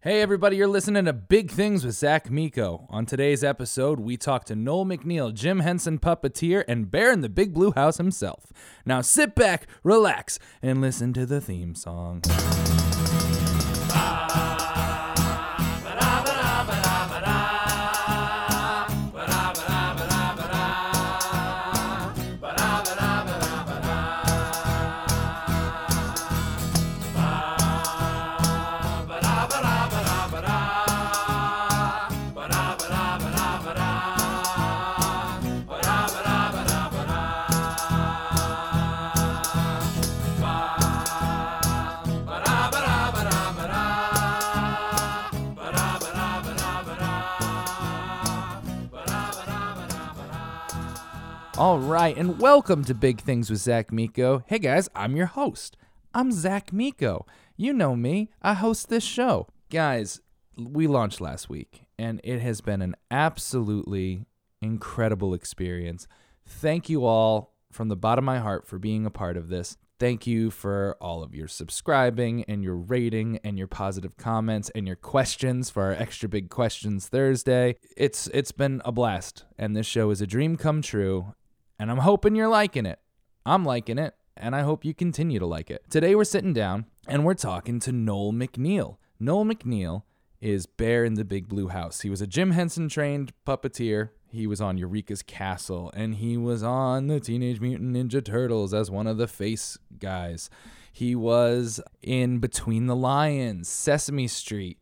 Hey, everybody, you're listening to Big Things with Zach Miko. On today's episode, we talk to Noel MacNeal, Jim Henson puppeteer, and Bear in the Big Blue House himself. Now sit back, relax, and listen to the theme song. All right, and welcome to Big Things with Zach Miko. Hey guys, I'm your host. I'm Zach Miko. You know me, I host this show. Guys, we launched last week, and it has been an absolutely incredible experience. Thank you all from the bottom of my heart for being a part of this. Thank you for all of your subscribing and your rating and your positive comments and your questions for our extra big questions Thursday. It's it's been a blast and this show is a dream come true and I'm hoping you're liking it. I'm liking it, and I hope you continue to like it. Today we're sitting down and we're talking to Noel MacNeal. Noel MacNeal is Bear in the Big Blue House. He was a Jim Henson trained puppeteer. He was on Eureka's Castle, and he was on the Teenage Mutant Ninja Turtles as one of the face guys. He was in Between the Lions, Sesame Street,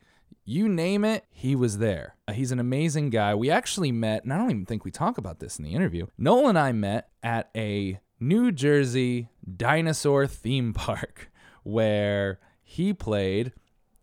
you name it, he was there. Uh, he's an amazing guy. We actually met, and I don't even think we talk about this in the interview. Noel and I met at a New Jersey dinosaur theme park where he played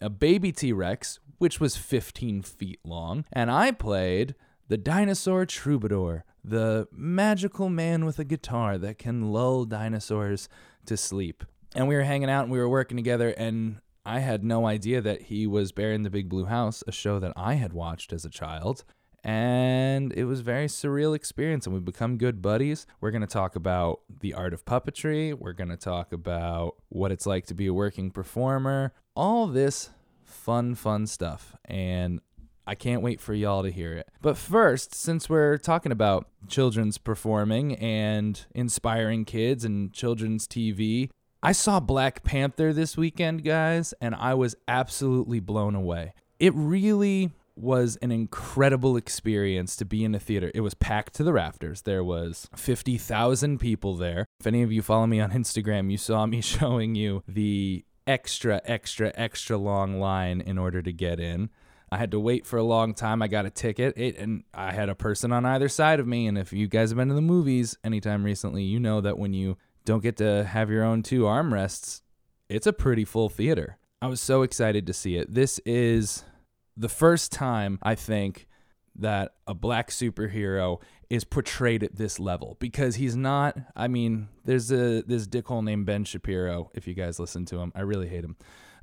a baby T Rex, which was 15 feet long, and I played the dinosaur troubadour, the magical man with a guitar that can lull dinosaurs to sleep. And we were hanging out and we were working together, and I had no idea that he was Bear in the Big Blue House, a show that I had watched as a child. And it was a very surreal experience, and we've become good buddies. We're going to talk about the art of puppetry. We're going to talk about what it's like to be a working performer. All this fun, fun stuff. And I can't wait for y'all to hear it. But first, since we're talking about children's performing and inspiring kids and children's TV, I saw Black Panther this weekend, guys, and I was absolutely blown away. It really was an incredible experience to be in a theater. It was packed to the rafters. There was 50,000 people there. If any of you follow me on Instagram, you saw me showing you the extra extra extra long line in order to get in. I had to wait for a long time. I got a ticket, it, and I had a person on either side of me. And if you guys have been to the movies anytime recently, you know that when you don't get to have your own two armrests, it's a pretty full theater. I was so excited to see it. This is the first time I think that a black superhero is portrayed at this level because he's not I mean there's a this dickhole named Ben Shapiro if you guys listen to him. I really hate him.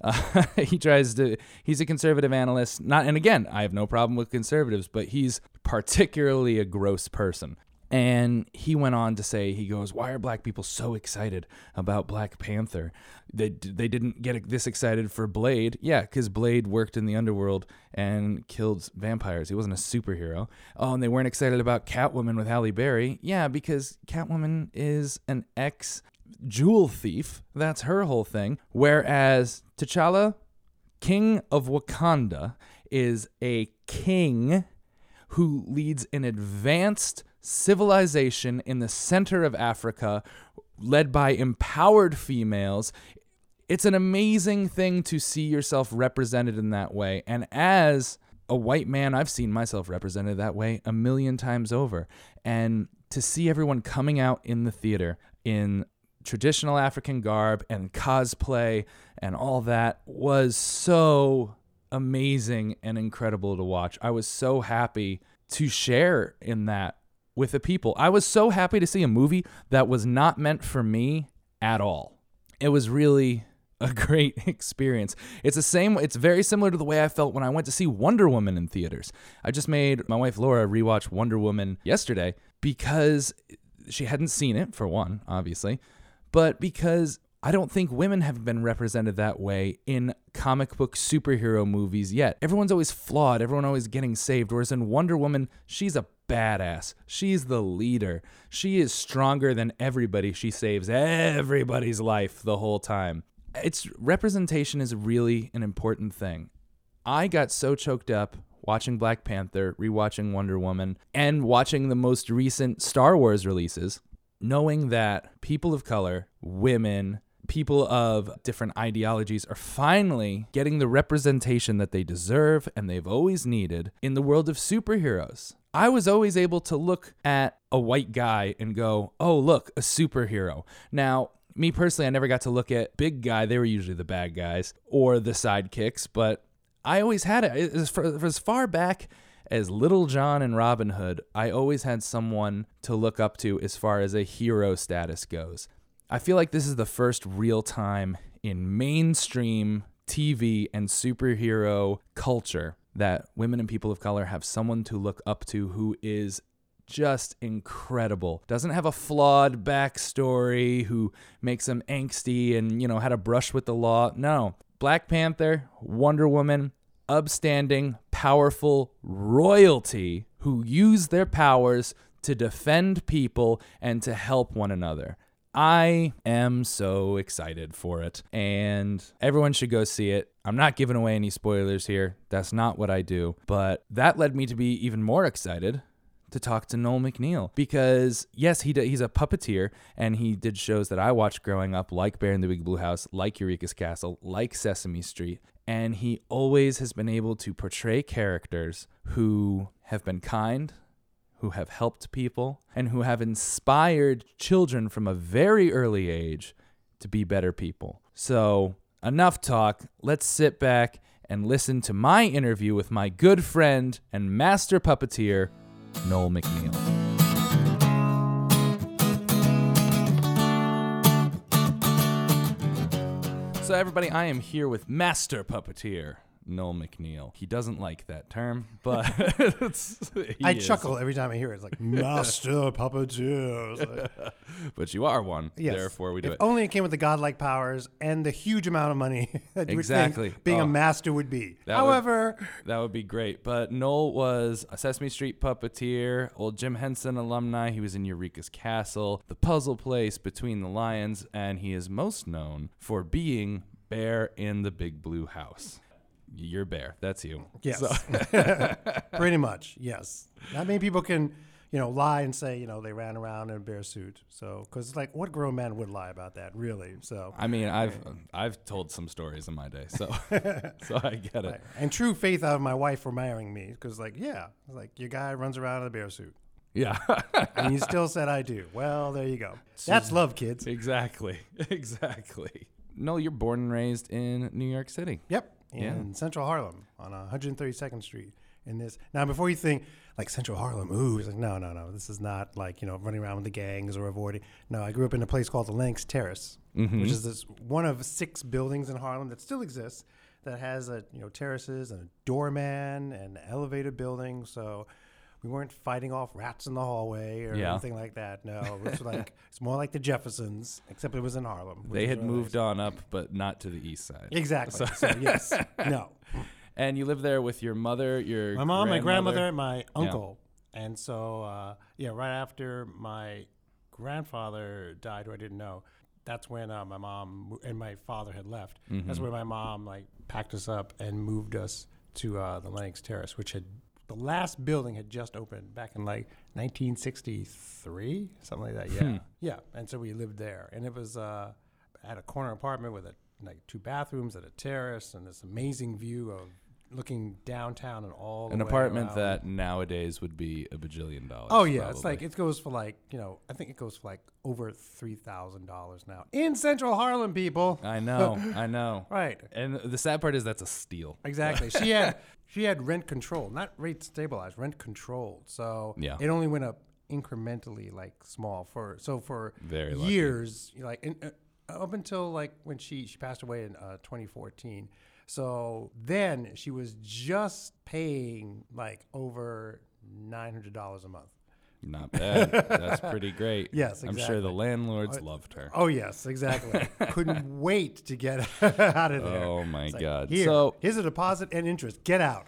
Uh, he tries to he's a conservative analyst. Not and again I have no problem with conservatives but he's particularly a gross person and he went on to say, he goes, Why are black people so excited about Black Panther? They, they didn't get this excited for Blade. Yeah, because Blade worked in the underworld and killed vampires. He wasn't a superhero. Oh, and they weren't excited about Catwoman with Halle Berry. Yeah, because Catwoman is an ex jewel thief. That's her whole thing. Whereas T'Challa, King of Wakanda, is a king who leads an advanced civilization in the center of Africa, led by empowered females. It's an amazing thing to see yourself represented in that way. And as a white man, I've seen myself represented that way a million times over. And to see everyone coming out in the theater in traditional African garb and cosplay and all that was so amazing and incredible to watch. I was so happy to share in that with the people. I was so happy to see a movie that was not meant for me at all. It was really a great experience. It's the same it's very similar to the way I felt when I went to see Wonder Woman in theaters. I just made my wife Laura rewatch Wonder Woman yesterday because she hadn't seen it for one, obviously, but because I don't think women have been represented that way in comic book superhero movies yet. Everyone's always flawed, everyone always getting saved. Whereas in Wonder Woman, she's a badass. She's the leader. She is stronger than everybody. She saves everybody's life the whole time. It's representation is really an important thing. I got so choked up watching Black Panther, rewatching Wonder Woman, and watching the most recent Star Wars releases, knowing that people of color, women, people of different ideologies are finally getting the representation that they deserve and they've always needed in the world of superheroes. I was always able to look at a white guy and go, oh, look, a superhero. Now, me personally, I never got to look at big guy. They were usually the bad guys or the sidekicks, but I always had it. As far, as far back as Little John and Robin Hood, I always had someone to look up to as far as a hero status goes. I feel like this is the first real time in mainstream TV and superhero culture that women and people of color have someone to look up to who is just incredible. Doesn't have a flawed backstory, who makes them angsty and, you know, had a brush with the law. No. Black Panther, Wonder Woman, upstanding, powerful royalty who use their powers to defend people and to help one another. I am so excited for it, and everyone should go see it. I'm not giving away any spoilers here. That's not what I do. But that led me to be even more excited to talk to Noel MacNeal because yes, he he's a puppeteer and he did shows that I watched growing up, like Bear in the Big Blue House, like Eureka's Castle, like Sesame Street, and he always has been able to portray characters who have been kind, who have helped people, and who have inspired children from a very early age to be better people. So, enough talk. Let's sit back and listen to my interview with my good friend and master puppeteer, Noel MacNeal. So, everybody, I am here with master puppeteer Noel MacNeal. He doesn't like that term, but I is. chuckle every time I hear it. It's like master puppeteer. Like, But you are one. yes. Therefore, we do if it. only it came with the godlike powers and the huge amount of money that you would Exactly. being Oh. a master would be. That would- However, That would be great. But Noel was a Sesame Street puppeteer, old Jim Henson alumni. He was in Eureka's Castle, The Puzzle Place, Between the Lions, and he is most known for being Bear in the Big Blue House. You're Bear. That's you. yes, So- pretty much, yes. Not many people can, you know, lie and say, you know, they ran around in a bear suit. So, because it's like, what grown man would lie about that, really? So, I mean, I've I've told some stories in my day, so so I get it. and true faith out of my wife for marrying me, because like, yeah, like your guy runs around in a bear suit, Yeah, and you still said I do. Well, there you go. That's love, kids. exactly, exactly. No, you're born and raised in New York City. Yep, in Yeah. Central Harlem on 132nd Street. In this now, before you think like Central Harlem, ooh, it's like no, no, no. This is not like you know running around with the gangs or avoiding. No, I grew up in a place called the Lenox Terrace, Mm-hmm. which is this one of six buildings in Harlem that still exists that has a you know terraces and a doorman and an elevated building. So we weren't fighting off rats in the hallway or Yeah. anything like that. No, it was like it's more like the Jeffersons, except it was in Harlem. They had really moved nice. on up, but not to the east side. Exactly. So, yes, no. And you live there with your mother, your My mom, my grandmother? grandmother, and my uncle. And so, uh, yeah, right after my grandfather died, who I didn't know, that's when uh, my mom and my father had left. That's where my mom like packed us up and moved us to uh, the Lenox Terrace, which had the last building had just opened back in like 1963, something like that. Yeah, yeah. And so we lived there, and it was uh, at a corner apartment with a like two bathrooms and a terrace and this amazing view of looking downtown and all An apartment around. that nowadays would be a bajillion dollars. Oh yeah, it's like it goes for like you know I think it goes for like over three thousand dollars now in Central Harlem, people. I know, I know. Right, And the sad part is that's a steal. exactly. she had she had rent control, not rate stabilized, rent controlled. So Yeah. it only went up incrementally, like small for so for Very lucky. years, like in, uh, up until like when she she passed away in uh, 2014. So then she was just paying like over nine hundred dollars a month. Not bad. That's pretty great. Yes, I'm sure the exactly. landlords oh, loved her. Oh yes, exactly. Couldn't wait to get out of there. Oh my like, God. Here, So- here's a deposit and interest. Get out.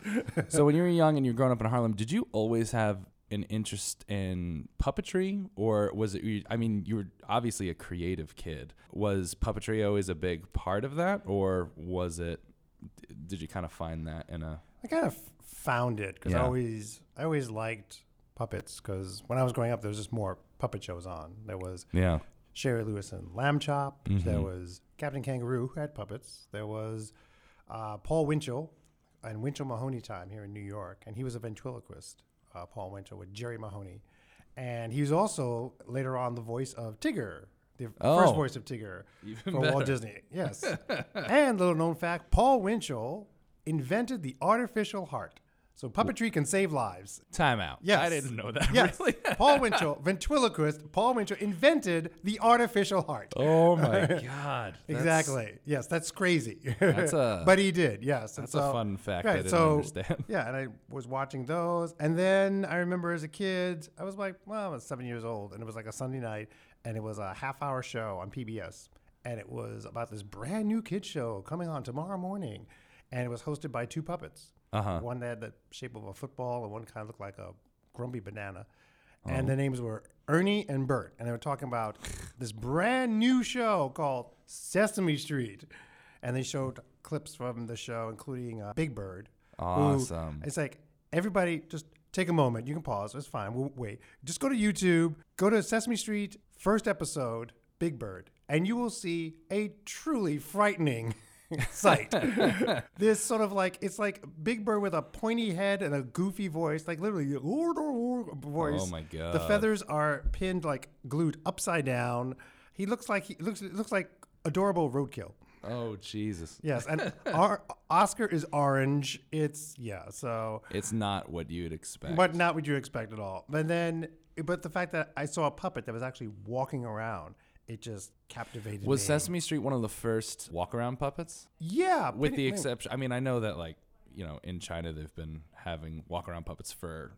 so when you were young and you were growing up in Harlem, did you always have an interest in puppetry, or was it? I mean, you were obviously a creative kid. Was puppetry always a big part of that, or was it? Did you kind of find that in a? I kind of found it because I always I always liked puppets because when I was growing up there was just more puppet shows on. There was Yeah. Shari Lewis and Lamb Chop. There Mhm. was Captain Kangaroo who had puppets. There was uh, Paul Winchell and Winchell Mahoney time here in New York, and he was a ventriloquist. Uh, Paul Winchell with Jerry Mahoney, and he was also later on the voice of Tigger, the Oh. first voice of Tigger for Walt. Disney. Yes, and little known fact: Paul Winchell invented the artificial heart. So puppetry can save lives. Time out. Yes. I didn't know that. Yes. Really. Paul Winchell, ventriloquist, Paul Winchell invented the artificial heart. oh my God. Exactly. Yes, that's crazy. That's a- but he did. Yes. And That's a fun fact I Right. didn't so understand. yeah, and I was watching those, and then I remember as a kid, I was like, well, I was seven years old, and it was like a Sunday night, and it was a half-hour show on PBS, and it was about this brand new kid show coming on tomorrow morning, and it was hosted by two puppets. Uh-huh. One that had the shape of a football, and one kind of looked like a grumpy banana. Oh. And the names were Ernie and Bert. And they were talking about this brand new show called Sesame Street. And they showed clips from the show, including uh, Big Bird. who- Awesome. it's like, everybody just take a moment. You can pause. It's fine. We'll wait. Just go to YouTube, go to Sesame Street, first episode, Big Bird, and you will see a truly frightening sight. this sort of like it's like Big Bird with a pointy head and a goofy voice, like literally voice. Oh my god! The feathers are pinned like glued upside down. He looks like he looks looks like adorable roadkill. Oh Jesus. Yes, and our, Oscar is orange. It's yeah, so It's not what you'd expect. but not what you expect at all. But then, but the fact that I saw a puppet that was actually walking around, it just captivated Was me. Sesame Street one of the first walk around puppets? Yeah, With pretty- the exception, I mean, I know that like you know in China they've been having walk around puppets for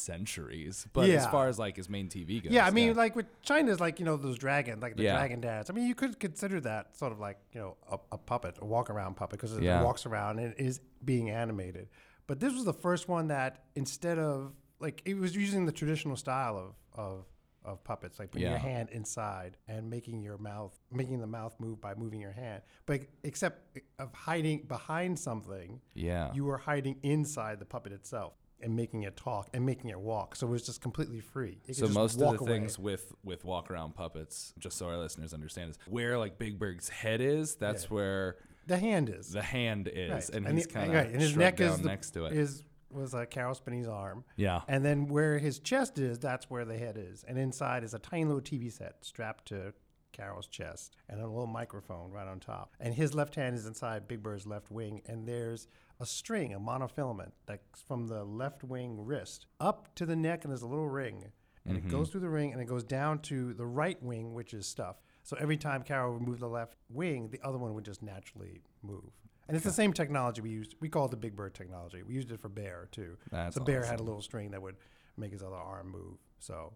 centuries, but as far as like his main TV goes, Yeah, I mean, like with China's, like you know those dragon, like the Yeah. dragon dance. I mean, you could consider that sort of like you know a, a puppet, a walk around puppet, because Yeah. it walks around and is being animated. But this was the first one that instead of like it was using the traditional style of of of puppets, like putting your hand inside and making your mouth, making the mouth move by moving your hand. But except of hiding behind something, yeah, you were hiding inside the puppet itself and making it talk and making it walk. So it was just completely free. It could So just most of the away. things with with walk around puppets, just so our listeners understand, is where like Big Bird's head is. That's Yeah. where the hand is the hand is, Right. and, And he's kind right, of and his neck is down the- next to it. is was uh, Caroll Spinney's arm, yeah, and then where his chest is, that's where the head is, and inside is a tiny little TV set strapped to Caroll's chest, and a little microphone right on top. And his left hand is inside Big Bird's left wing, and there's a string, a monofilament, that's from the left wing wrist up to the neck, and there's a little ring, and Mm-hmm. it goes through the ring, and it goes down to the right wing, which is stuff. So every time Carol would move the left wing, the other one would just naturally move. And it's the same technology we used. We call it the Big Bird technology. We used it for Bear too. That's so Bear had a little string that would make his other arm move. So,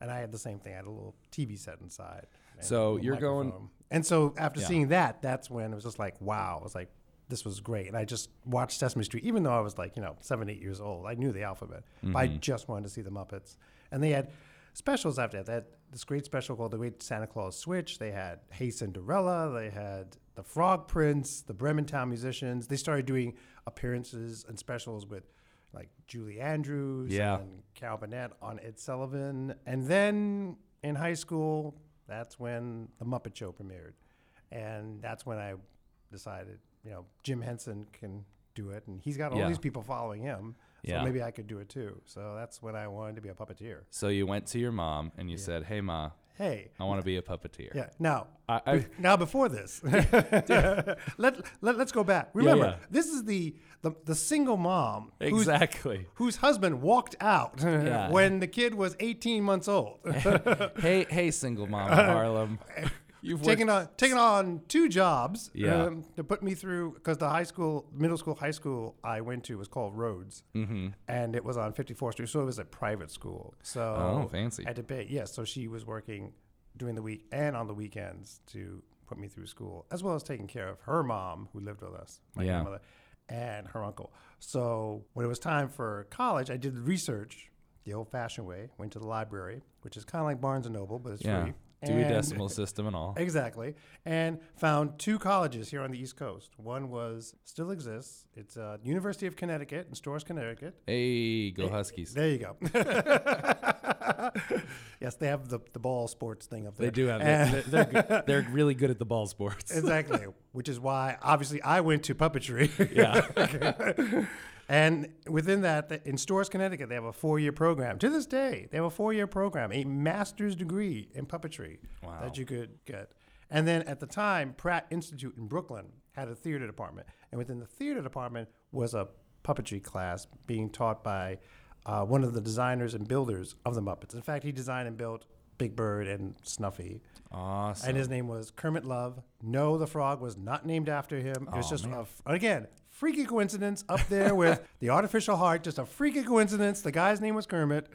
and I had the same thing. I had a little TV set inside. So you're going- And so after Yeah. seeing that, that's when it was just like, wow. It was like, this was great. And I just watched Sesame Street, even though I was like, you know, seven, eight years old. I knew the alphabet. But I mm-hmm. just wanted to see the Muppets. And they had specials after that. They had this great special called The Great Santa Claus Switch. They had Hey Cinderella. They had The Frog Prince, the Brementown musicians. They started doing appearances and specials with like Julie Andrews Yeah. and Carol Burnett on Ed Sullivan. And then in high school, that's when The Muppet Show premiered. And that's when I decided, you know, Jim Henson can do it. And he's got all Yeah. these people following him. So Yeah. maybe I could do it too. So that's when I wanted to be a puppeteer. So you went to your mom and you said, "Hey, ma, Hey. I want to be a puppeteer." Yeah. Now, I, I, now before this, let, let, let's go back. Remember, yeah. this is the, the, the single mom whose, exactly. whose husband walked out Yeah. when the kid was 18 months old. hey, hey, single mom Harlem. Eh, You've taken on taken on two jobs Yeah. um, to put me through because the high school, middle school, high school I went to was called Rhodes, Mm-hmm. and it was on 54th Street, so it was a private school. So Oh, fancy. I had to pay. Yes, so she was working during the week and on the weekends to put me through school, as well as taking care of her mom who lived with us, my Yeah. grandmother, and her uncle. So when it was time for college, I did research the old-fashioned way. Went to the library, which is kind of like Barnes and Noble, but it's Yeah. free. Dewey And- Decimal System and all. Exactly. And found two colleges here on the East Coast. One was, still exists. It's uh, University of Connecticut in Storrs, Connecticut. Hey, go Huskies. There you go. yes, they have the, the ball sports thing up there. They do have. They're, they're, good. they're really good at the ball sports. exactly. Which is why, obviously, I went to puppetry. Yeah. and within that, in Storrs, Connecticut, they have a four year program. To this day, they have a four year program, a master's degree in puppetry Wow. that you could get. And then at the time, Pratt Institute in Brooklyn had a theater department. And within the theater department was a puppetry class being taught by uh, one of the designers and builders of the Muppets. In fact, he designed and built Big Bird and Snuffy. Awesome. And his name was Kermit Love. No, the frog was not named after him. It was just, man. a f again, freaky coincidence up there with the artificial heart. Just a freaky coincidence. The guy's name was Kermit.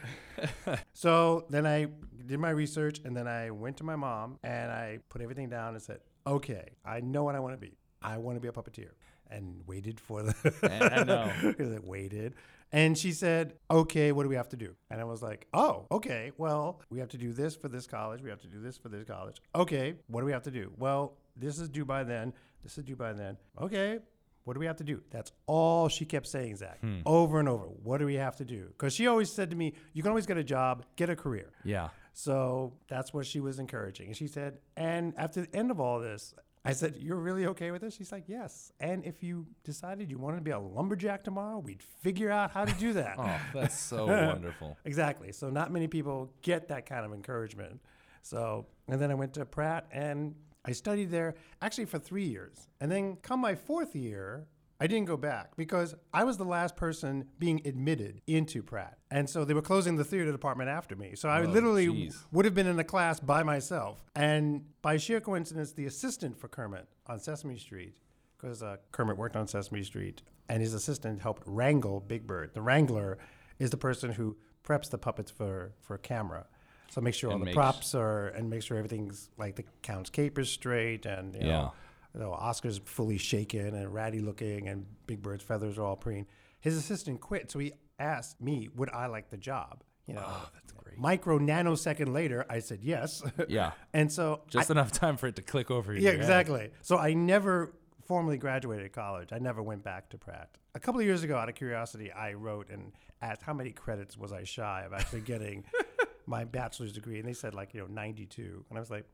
so then I did my research and then I went to my mom and I put everything down and said, okay, I know what I want to be. I want to be a puppeteer. And waited for the. I know. Waited. And she said, okay, what do we have to do? And I was like, oh, okay, well, we have to do this for this college. We have to do this for this college. Okay, what do we have to do? Well, this is due by then. This is due by then. Okay, what do we have to do? That's all she kept saying, Zach, hmm. over and over. What do we have to do? Because she always said to me, you can always get a job, get a career. yeah. So that's what she was encouraging. And she said, and after the end of all this, I said, You're really okay with this? She's like, Yes. And if you decided you wanted to be a lumberjack tomorrow, we'd figure out how to do that. Oh, that's so wonderful. Exactly. So not many people get that kind of encouragement. So, and then I went to Pratt and I studied there actually for three years. And then come my fourth year, I didn't go back because I was the last person being admitted into Pratt. And so they were closing the theater department after me. So I Oh, literally jeez. would have been in a class by myself. And by sheer coincidence, the assistant for Kermit on Sesame Street, because uh, Kermit worked on Sesame Street, and his assistant helped wrangle Big Bird. The wrangler is the person who preps the puppets for, for camera. So make sure all the makes- props are, and make sure everything's like the count's capers straight, and you know, you know, Oscar's fully shaken and ratty looking, and Big Bird's feathers are all preen. His assistant quit, so he asked me, would I like the job? You know, Oh, that's great. micro nanosecond later, I said yes. Yeah. and so Just enough time for it to click over your yeah, head. exactly. So I never formally graduated college. I never went back to Pratt. A couple of years ago, out of curiosity, I wrote and asked how many credits was I shy of actually getting my bachelor's degree, and they said like you know 92, and I was like.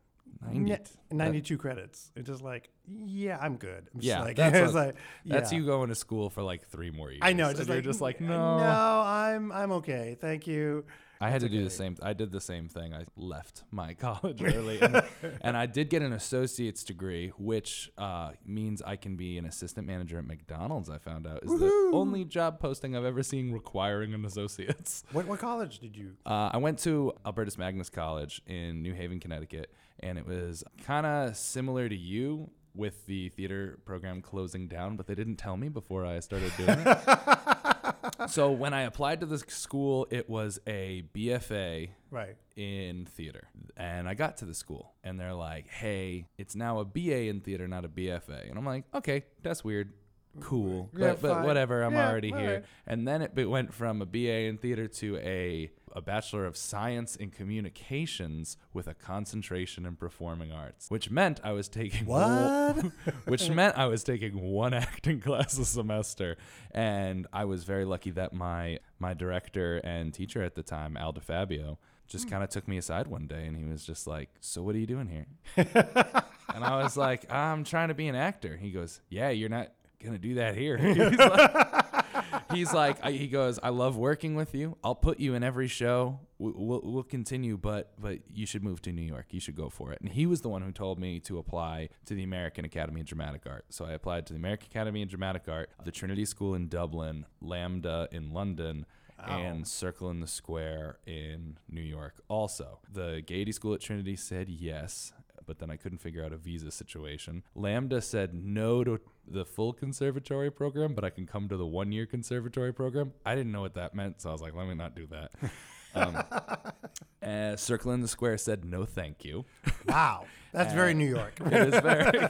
90. "Nah, 92 credits. It's just like, yeah, I'm good. I'm Yeah, like, that's what- like, That's you going to school for like three more years. I know. And Just you're like, just like, no. no, I'm I'm okay. Thank you. I had to do the same. I did the same thing. I left my college early, and, and I did get an associate's degree, which uh, means I can be an assistant manager at McDonald's. I found out is the only job posting I've ever seen requiring an associate's. What what college did you? Uh, I went to Albertus Magnus College in New Haven, Connecticut, and it was kind of similar to you with the theater program closing down, but they didn't tell me before I started doing it. So when I applied to this school, it was a BFA Right. in theater. And I got to the school and they're like, hey, it's now a BA in theater, not a BFA. And I'm like, okay, that's weird. Cool. Yeah, but, but whatever, I'm Yeah, already here. right. And then it, it went from a BA in theater to a, a Bachelor of Science in Communications with a concentration in performing arts, which meant I was taking What? which meant I was taking one acting class a semester, and I was very lucky that my my director and teacher at the time, Al DeFabio, just hmm. kind of took me aside one day, and he was just like, "So what are you doing here?" and I was like, "I'm trying to be an actor." He goes, "Yeah, you're not gonna do that here." He's like, he's like I, he goes i love working with you. I'll put you in every show. We- we'll, we'll continue but but you should move to new york. You should go for it. And he was the one who told me to apply to the american academy of dramatic art. So i applied to the american academy of dramatic art the trinity school in dublin LAMDA in london and Circle in the Square in New York. Also, the Gaiety School at Trinity said yes, but then I couldn't figure out a visa situation. LAMDA said no to the full conservatory program, but I can come to the one year conservatory program. I didn't know what that meant, so I was like, let me not do that. Um, uh, Circle in the Square said no, thank you. Wow, that's very New York. it is very.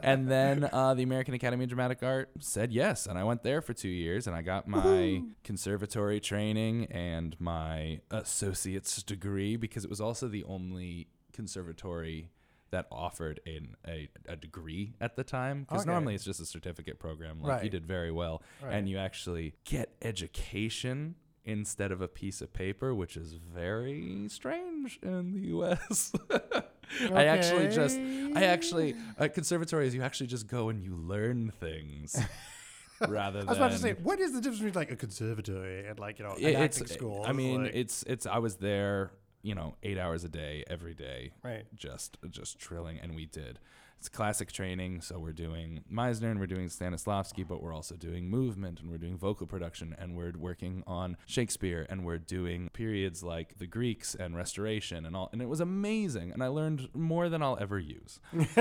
and then uh, the American Academy of Dramatic Art said yes, and I went there for two years, and I got my conservatory training and my associate's degree because it was also the only conservatory that offered an, a, a degree at the time because Okay. normally it's just a certificate program like you did very well Right. and you actually get education instead of a piece of paper which is very strange in the us i actually just i actually at conservatories you actually just go and you learn things rather than I was about to say, what is the difference between like a conservatory and like you know an it's acting school? i mean Like- it's it's i was there you know eight hours a day every day right. just just trilling and we did it's classic training so we're doing meisner and we're doing stanislavski but we're also doing movement and we're doing vocal production and we're working on shakespeare and we're doing periods like the greeks and restoration and all and it was amazing and i learned more than i'll ever use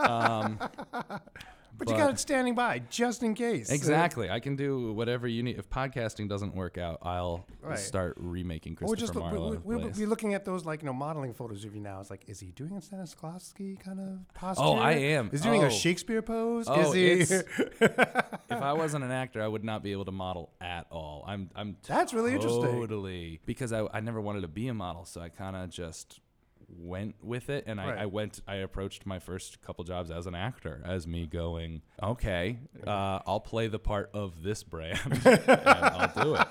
um, But, you got it standing by just in case. exactly i can do whatever you need if podcasting doesn't work out i'll Right. start remaking christopher just look, marlowe we, we'll be looking at those like you know modeling photos of you now. It's like, is he doing a Stanislavski kind of posture? Oh, I am. Is he doing Oh. a Shakespeare pose? Oh, is he? if I wasn't an actor, I would not be able to model at all. I'm I'm That's really interesting. totally because I I never wanted to be a model, so I kind of just went with it and I, Right. I went I approached my first couple jobs as an actor as me going okay uh, I'll play the part of this brand and I'll do it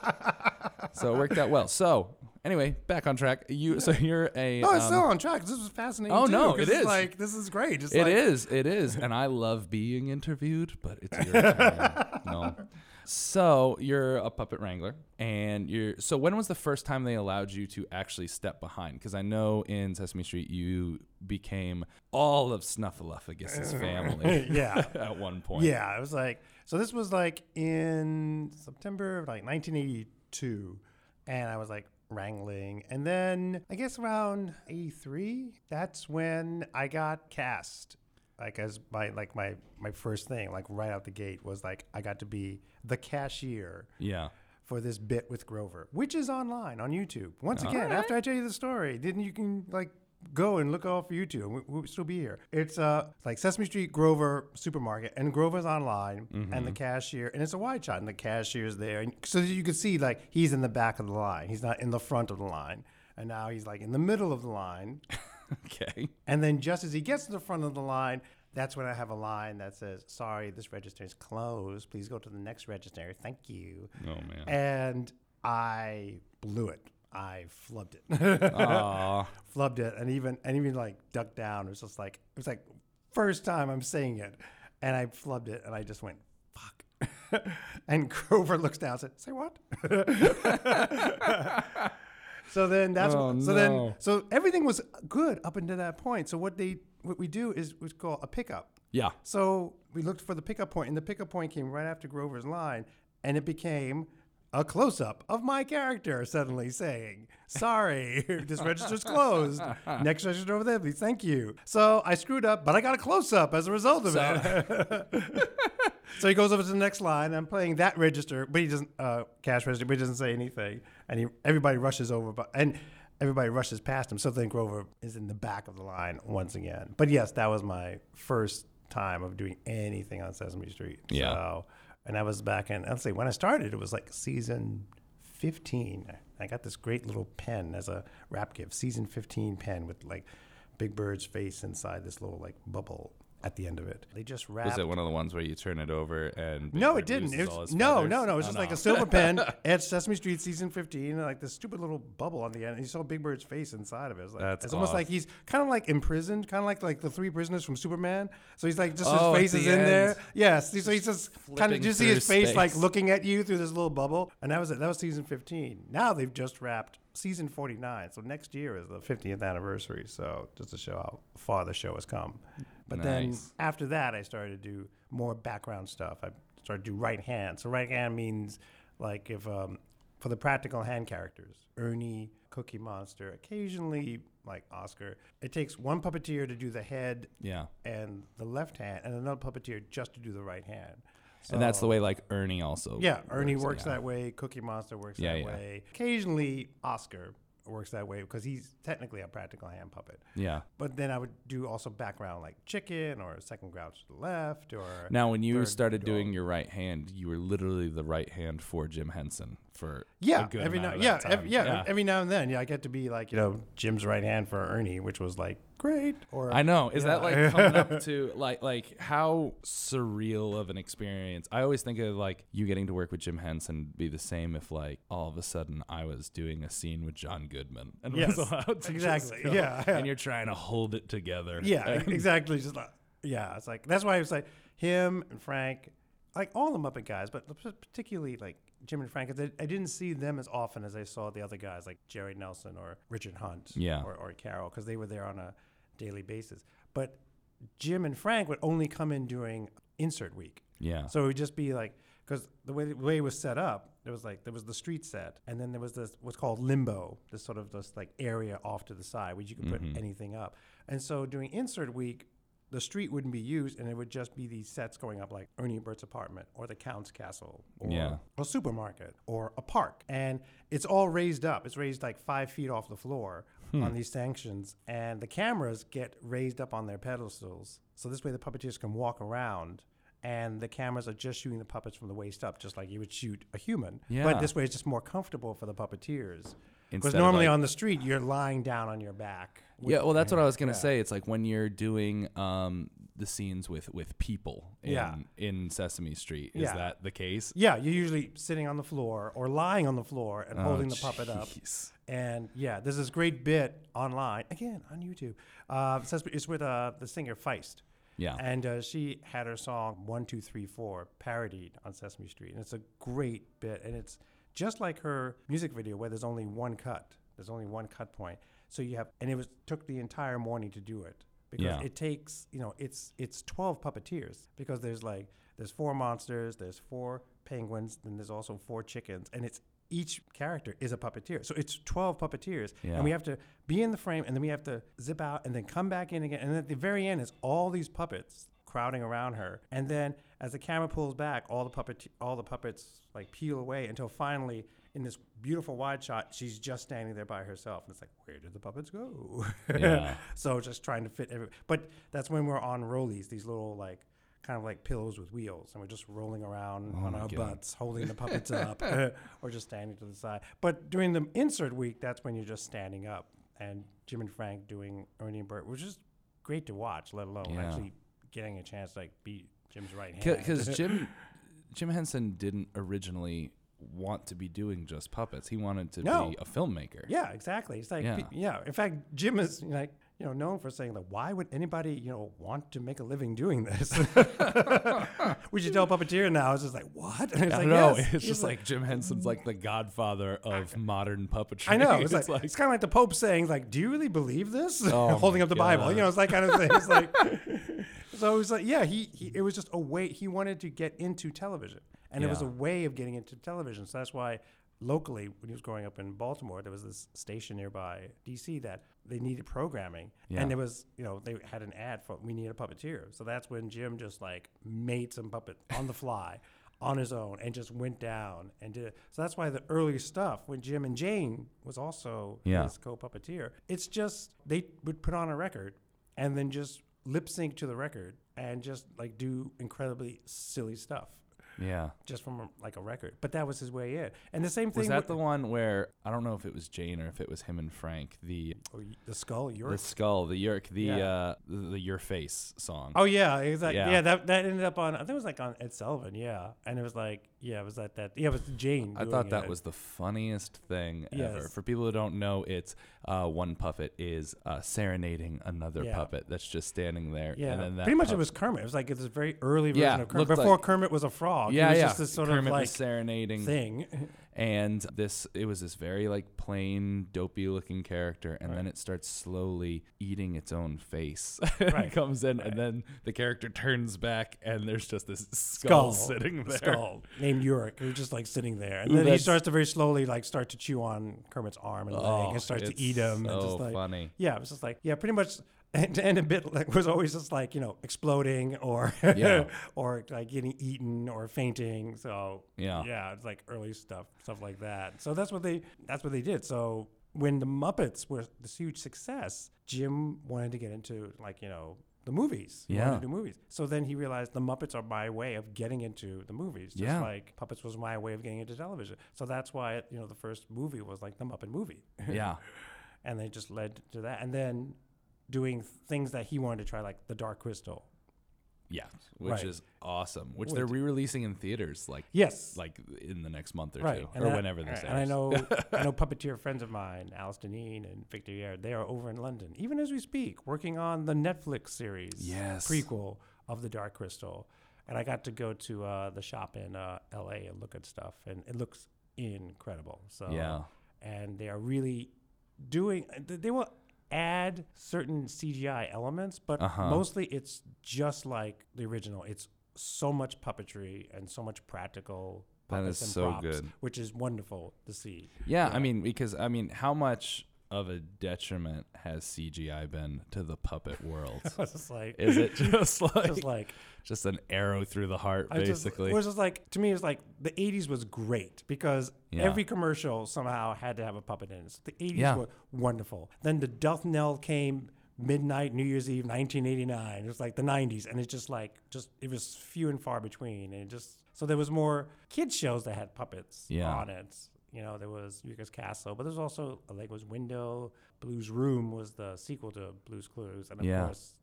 so it worked out well so anyway back on track you so you're a Oh, it's um, still on track. This is fascinating. Oh, too, no, it it's. Like this is great. It's It like, is, It is. And I love being interviewed, but it's your turn. No. So you're a puppet wrangler, and you're. So when was the first time they allowed you to actually step behind? Because I know in Sesame Street you became all of Snuffleupagus's family Yeah. at one point. Yeah, it was like so. This was like in September of like 1982, and I was like wrangling, and then I guess around 83, that's when I got cast. Like as my like my my first thing, like right out the gate, was like I got to be the cashier Yeah. for this bit with Grover, which is online on YouTube. Once again, after I tell you the story, then you can like go and look off YouTube. We, we'll still be here. It's uh like Sesame Street Grover supermarket, and Grover's online, and the cashier, and it's a wide shot, and the cashier's there, and so you can see like he's in the back of the line. He's not in the front of the line, and now he's like in the middle of the line. Okay. And then just as he gets to the front of the line, that's when I have a line that says, "Sorry, this register is closed. Please go to the next register. Thank you." Oh man. and I blew it. I flubbed it, flubbed it, and even and even like ducked down. It was just like it was like first time I'm saying it, and I flubbed it, and I just went fuck. and Grover looks down and said, "Say what?" So then that's Oh, so no. then so everything was good up until that point. So what they what we do is we call a pickup. Yeah. So we looked for the pickup point, and the pickup point came right after Grover's line, and it became a close up of my character suddenly saying, Sorry, this register's closed. Next register over there, please. Thank you. So I screwed up, but I got a close up as a result of it. so he goes over to the next line. I'm playing that register, but he doesn't, uh, cash register, but he doesn't say anything. And he, everybody rushes over, but, and everybody rushes past him. So then Grover is in the back of the line once again. But yes, that was my first time of doing anything on Sesame Street. Yeah. So, and I was back in, I'll say, when I started, it was like season 15. I got this great little pen as a wrap gift, season 15 pen with like Big Bird's face inside this little like bubble at the end of it. They just wrapped. Was it one of the ones where you turn it over and No, it didn't. It was, no, no, no. It was Oh, just like a silver pen at Sesame Street season 15, and like this stupid little bubble on the end. And you saw Big Bird's face inside of it. It was like, That's it's almost like he's kind of like imprisoned, kind of like like the three prisoners from Superman. So he's like just Oh, his face the is in there. end. Yes. So he's just kind Flipping of just see his through face like looking at you through this little bubble. And that was it. That was season 15. Now they've just wrapped season 49. So next year is the 50th anniversary. So just to show how far the show has come. But then after that, I started to do more background stuff. I started to do right hand. So right hand means like if um, for the practical hand characters, Ernie, Cookie Monster, occasionally like Oscar. It takes one puppeteer to do the head Yeah. and the left hand, and another puppeteer just to do the right hand. and that's the way like Ernie also. Yeah, Ernie works, works that way. Cookie Monster works Yeah, that yeah. way. Occasionally, Oscar works that way because he's technically a practical hand puppet. Yeah. But then I would do also background like chicken or second ground to the left or Now, when you started doing your right hand, you were literally the right hand for Jim Henson for yeah every now yeah, every, time. yeah every now and then yeah I get to be like you know Jim's right hand for Ernie, which was like great. Or I know. Is that like coming up to like like how surreal of an experience? I always think of like you getting to work with Jim Henson be the same if like all of a sudden I was doing a scene with John Goodman and Yes, was allowed to exactly, go, yeah. and you're trying to hold it together. Yeah, And- exactly. Just like yeah, it's like that's why I was like him and Frank, like all the Muppet guys, but particularly like Jim and Frank. I, I didn't see them as often as I saw the other guys like Jerry Nelson or Richard Hunt, Yeah. or, or Caroll, because they were there on a daily basis. But Jim and Frank would only come in during insert week. yeah. So it would just be like, because the way the way it was set up, there was like there was the street set, and then there was this what's called limbo, this sort of this like area off to the side where you could put Mhm. anything up. And so during insert week, the street wouldn't be used, and it would just be these sets going up like Ernie and Bert's apartment, or the Count's castle, or Yeah. a supermarket, or a park, and it's all raised up. It's raised like five feet off the floor Hmm. on these sanctions, and the cameras get raised up on their pedestals, so this way the puppeteers can walk around. And the cameras are just shooting the puppets from the waist up, just like you would shoot a human. Yeah. But this way, it's just more comfortable for the puppeteers. Because normally like- on the street, you're lying down on your back. Yeah, well, that's what I was gonna Yeah. say. It's like when you're doing um, the scenes with with people in Yeah. in Sesame Street. Is Yeah. that the case? Yeah, you're usually sitting on the floor or lying on the floor and Oh, holding the puppet up. And yeah, there's this great bit online again on YouTube. Uh, it's with uh, the singer Feist, Yeah. and uh, she had her song "One Two parodied on Sesame Street, and it's a great bit, and it's just like her music video where there's only one cut. There's only one cut point, so you have, and it was took the entire morning to do it because Yeah. it takes, you know, it's it's 12 puppeteers because there's like there's four monsters, there's four penguins, then there's also four chickens, and it's each character is a puppeteer. So it's 12 puppeteers. Yeah. And we have to be in the frame and then we have to zip out and then come back in again. And at the very end is all these puppets crowding around her. And then as the camera pulls back, all the puppet all the puppets like peel away until finally in this beautiful wide shot, she's just standing there by herself. And it's like, where did the puppets go? Yeah. so just trying to fit every but that's when we're on rollies, these little like kind of like pillows with wheels, and we're just rolling around Oh on our God. butts, holding the puppets up, or just standing to the side. But during the insert week, that's when you're just standing up, and Jim and Frank doing Ernie and Bert, which is great to watch, let alone Yeah. actually getting a chance to like be Jim's right hand. Because Jim Jim Henson didn't originally want to be doing just puppets. He wanted to No. be a filmmaker. Yeah, exactly. It's like Yeah. yeah. In fact, Jim is like you know known for saying like, why would anybody you know want to make a living doing this? we should tell puppeteer now. It's just like what? And it's I like, don't know. yes. It's He's just like Jim Henson's like the godfather of modern puppetry. I know. It's, like, it's kind of like the Pope saying like, do you really believe this? Oh Holding up the Bible. You know, it's that kind of thing. It's like so. It was like yeah. He, he it was just a way he wanted to get into television, and it was a way of getting into television. So that's why locally when he was growing up in Baltimore, there was this station nearby DC that they needed programming, Yeah. and there was you know they had an ad for we need a puppeteer. So that's when Jim just like made some puppet on the fly. On his own, and just went down and did it. So that's why the early stuff, when Jim and Jane was also Yeah. his co-puppeteer, it's just they would put on a record and then just lip sync to the record and just like do incredibly silly stuff yeah. just from like a record. But that was his way in. And the same thing Was that with the one where I don't know if it was Jane or if it was him and Frank the oh, the skull. Your the skull the Yerk the Yeah. uh the, the Your Face song. Oh yeah, exactly. Yeah. Yeah. that that ended up on. I think it was like on Ed Sullivan. Yeah, and it was like yeah, it was that that yeah, it was Jane. I thought that it. was the funniest thing ever. For people who don't know, it's uh, one puppet is uh, serenading another Yeah. puppet that's just standing there. Yeah, and then that pretty much it was Kermit. It was like it's a very early version of Kermit before like- Kermit was a frog. Dog. yeah, it was yeah. just this sort Kermit of like was serenading, thing. and this it was this very like plain dopey looking character, and then it starts slowly eating its own face. it Right, comes in, and then the character turns back, and there's just this skull, sitting there. Skull named Yorick, who's just like sitting there, and Ooh, then he starts to very slowly like start to chew on Kermit's arm and leg, Oh, and starts to eat him. and just like, funny. Yeah, it was just like yeah, pretty much. And, and a bit like was always just like you know exploding or Yeah. or like getting eaten or fainting. So Yeah. yeah, it's like early stuff, stuff like that. So that's what they that's what they did. So when the Muppets were this huge success, Jim wanted to get into like you know the movies. He Yeah. to do movies. So then he realized the Muppets are my way of getting into the movies, just Yeah. like puppets was my way of getting into television. So that's why you know the first movie was like the Muppet movie Yeah. and they just led to that. And then doing things that he wanted to try, like the Dark Crystal. Yeah, which Right. is awesome. Which they're re-releasing in theaters, like Yes, like in the next month or right. two, And or I- whenever this And I know, I know puppeteer friends of mine, Alice Dinnean and Victor Yerrid, they are over in London, even as we speak, working on the Netflix series Yes. prequel of the Dark Crystal. And I got to go to uh, the shop in uh, L.A. and look at stuff, and it looks incredible. So Yeah. and they are really doing. th- They will add certain CGI elements, but Uh-huh. mostly it's just like the original. It's so much puppetry and so much practical. That is and so props, good. which is wonderful to see. Yeah, Yeah. I mean, because I mean, how much of a detriment has CGI been to the puppet world? Just like Is it just like just like just an arrow through the heart, I just, basically? it was just like to me, it's like the '80s was great because Yeah. every commercial somehow had to have a puppet in it. So the '80s Yeah. were wonderful. Then the Death Knell came midnight New Year's Eve 1989. It was like the '90s, and it's just like just it was few and far between, and it just so there was more kids shows that had puppets Yeah. on it. You know, there was Eureka's Castle, but there's also Allegra's Window. Blue's Room was the sequel to Blue's Clues, and of Yeah. course,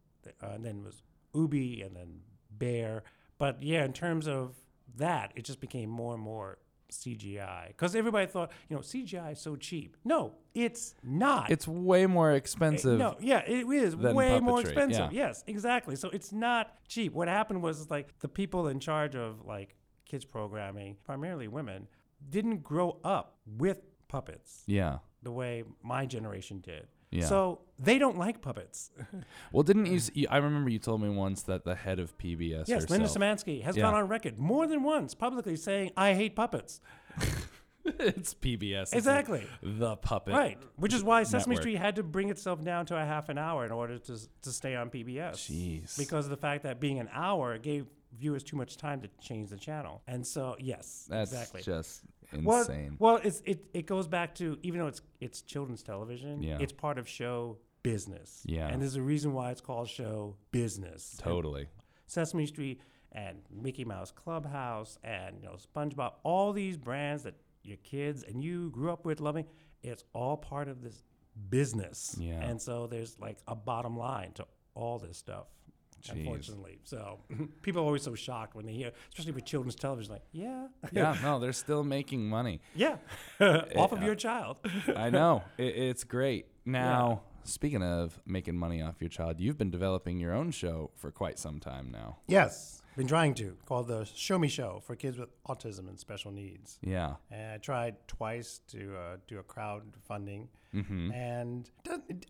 uh, and then was Oobi, and then Bear. But yeah, in terms of that, it just became more and more CGI because everybody thought, you know, CGI is so cheap. No, it's not. it's way more expensive. No, yeah, it is way more expensive. yeah. Yes, exactly. So it's not cheap. What happened was like the people in charge of like kids programming, primarily women, didn't grow up with puppets Yeah. the way my generation did. Yeah. So they don't like puppets. Well, didn't you? I remember you told me once that the head of PBS. yes, Linda Simensky has Yeah. gone on record more than once publicly saying, I hate puppets. it's PBS. Exactly. The puppet. Right. Which is why Sesame network. Street had to bring itself down to a half an hour in order to, to stay on PBS. Jeez. Because of the fact that being an hour gave viewers too much time to change the channel. And so, yes, That's exactly. just well, insane. well, it's it, it goes back to even though it's it's children's television, Yeah. it's part of show business. Yeah. And there's a reason why it's called show business. And totally. Sesame Street and Mickey Mouse Clubhouse and you know SpongeBob, all these brands that your kids and you grew up with loving, it's all part of this business. Yeah. And so there's like a bottom line to all this stuff. Jeez. Unfortunately, so people are always so shocked when they hear, especially with children's television, like, yeah, Yeah. No, they're still making money. yeah, off of Yeah. your child. I know. It, it's great. Now, speaking of making money off your child, you've been developing your own show for quite some time now. yes, been trying to called the Show Me Show for kids with autism and special needs. Yeah. And I tried twice to uh, do a crowdfunding, Mm-hmm. and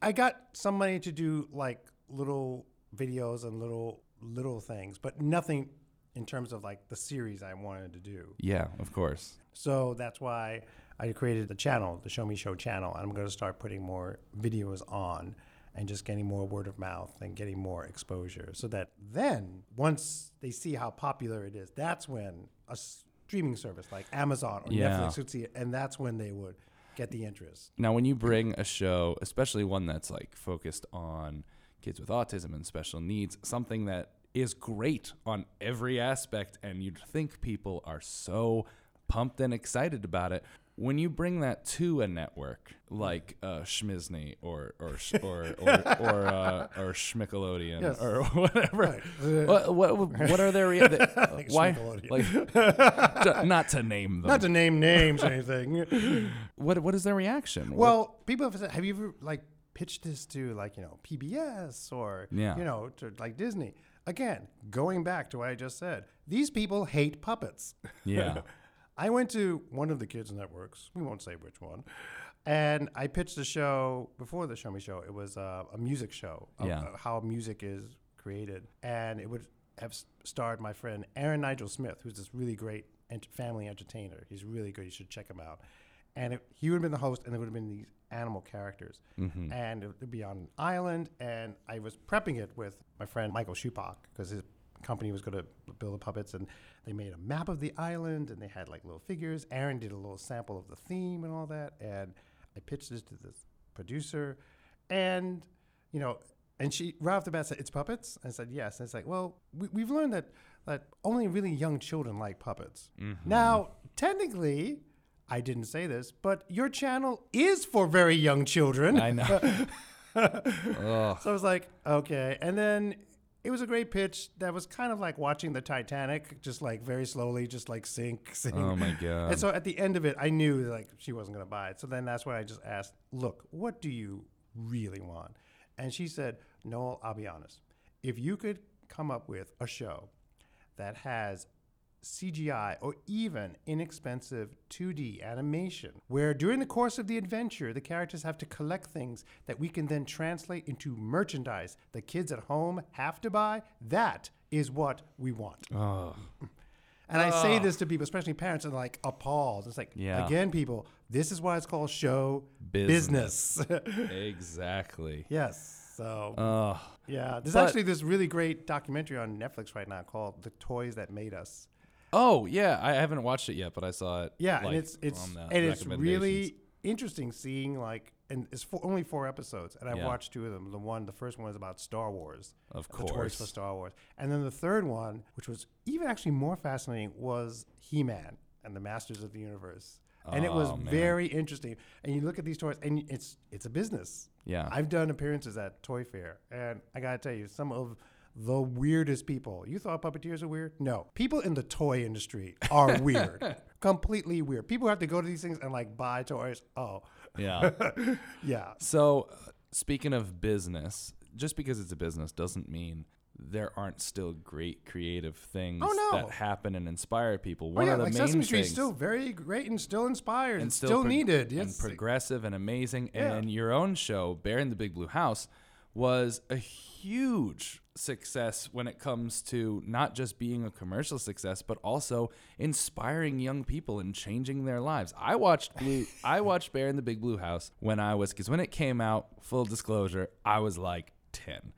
I got some money to do like little videos and little little things, but nothing in terms of like the series I wanted to do. Yeah, of course. So that's why I created the channel, the Show Me Show channel. I'm going to start putting more videos on and just getting more word of mouth and getting more exposure so that then once they see how popular it is, that's when a streaming service like Amazon or Yeah. Netflix would see it and that's when they would get the interest. Now, when you bring a show, especially one that's like focused on kids with autism and special needs, something that is great on every aspect, and you'd think people are so pumped and excited about it. When you bring that to a network like uh, or or or or or, uh, or Schmickelodeon Yes. or whatever, Right. what, what what are their rea- why like to- not to name them? Not to name names or anything. what what is their reaction? What- Well, people have said, have you ever like pitched this to like you know PBS or Yeah. you know to like Disney? again, going back to what I just said, these people hate puppets. Yeah. I went to one of the kids' networks. We won't say which one. And I pitched a show before the Show Me Show. It was uh, a music show of Yeah. uh, how music is created. And it would have starred my friend Aaron Nigel Smith, who's this really great ent- family entertainer. He's really good. You should check him out. And it, he would have been the host, and there would have been these animal characters. Mm-hmm. And it would be on an island. And I was prepping it with my friend Michael Schupak because his company was going to build the puppets and they made a map of the island and they had like little figures. Aaron did a little sample of the theme and all that and i pitched this to this producer and you know and she right off the bat said it's puppets? I said yes. And it's like well we, we've learned that that only really young children like puppets. Mm-hmm. Now technically i didn't say this but your channel is for very young children I know. So I was like, okay. And then it was a great pitch that was kind of like watching the Titanic, just like very slowly, just like sink, sink. Oh my god. And so at the end of it, I knew like she wasn't going to buy it. So then that's why I just asked, look, what do you really want? And she said, Noel, I'll be honest. If you could come up with a show that has CGI or even inexpensive 2D animation, where during the course of the adventure, the characters have to collect things that we can then translate into merchandise the kids at home have to buy, that is what we want. oh. And I say this to people, especially parents, and like appalled. It's like, Yeah. again, people, this is why it's called show Business. business. Exactly. yes. So, yeah. There's But- actually this really great documentary on Netflix right now called The Toys That Made Us. Oh yeah, I haven't watched it yet, but I saw it. Yeah, like, uh, and it's it's and it's really interesting seeing like and it's four, only four episodes, and I've Yeah. watched two of them. The one, the first one is about Star Wars, Of course, the toys for Star Wars, and then the third one, which was even actually more fascinating, was He-Man and the Masters of the Universe, and it was Oh, man. very interesting. And you look at these toys, and it's it's a business. Yeah. I've done appearances at Toy Fair, and I gotta tell you, some of the weirdest people. You thought puppeteers are weird? No. People in the toy industry are weird. Completely weird. People have to go to these things and like buy toys. Oh, yeah. yeah. So, uh, speaking of business, just because it's a business doesn't mean there aren't still great creative things Oh, no. that happen and inspire people. Oh, One yeah, of the like main Sesame Street's things still very great and still inspired and, still, still prog- needed. and progressive and amazing. Yeah. And your own show, Bear in the Big Blue House, was a huge success when it comes to not just being a commercial success, but also inspiring young people and changing their lives. I watched Blue. I watched Bear in the Big Blue House when I was because when it came out, full disclosure, I was like. 10.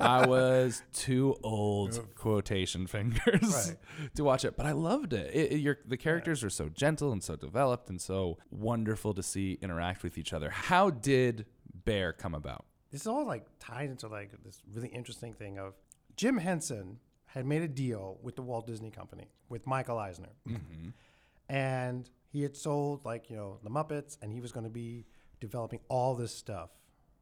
I was too old, quotation fingers, Right. to watch it, but I loved it. it, it- your, the characters are so gentle and so developed and so wonderful to see interact with each other. How did Bear come about? This is all like tied into like this really interesting thing of Jim Henson had made a deal with the Walt Disney Company with Michael Eisner, mm-hmm. and he had sold like you know the Muppets, and he was going to be developing all this stuff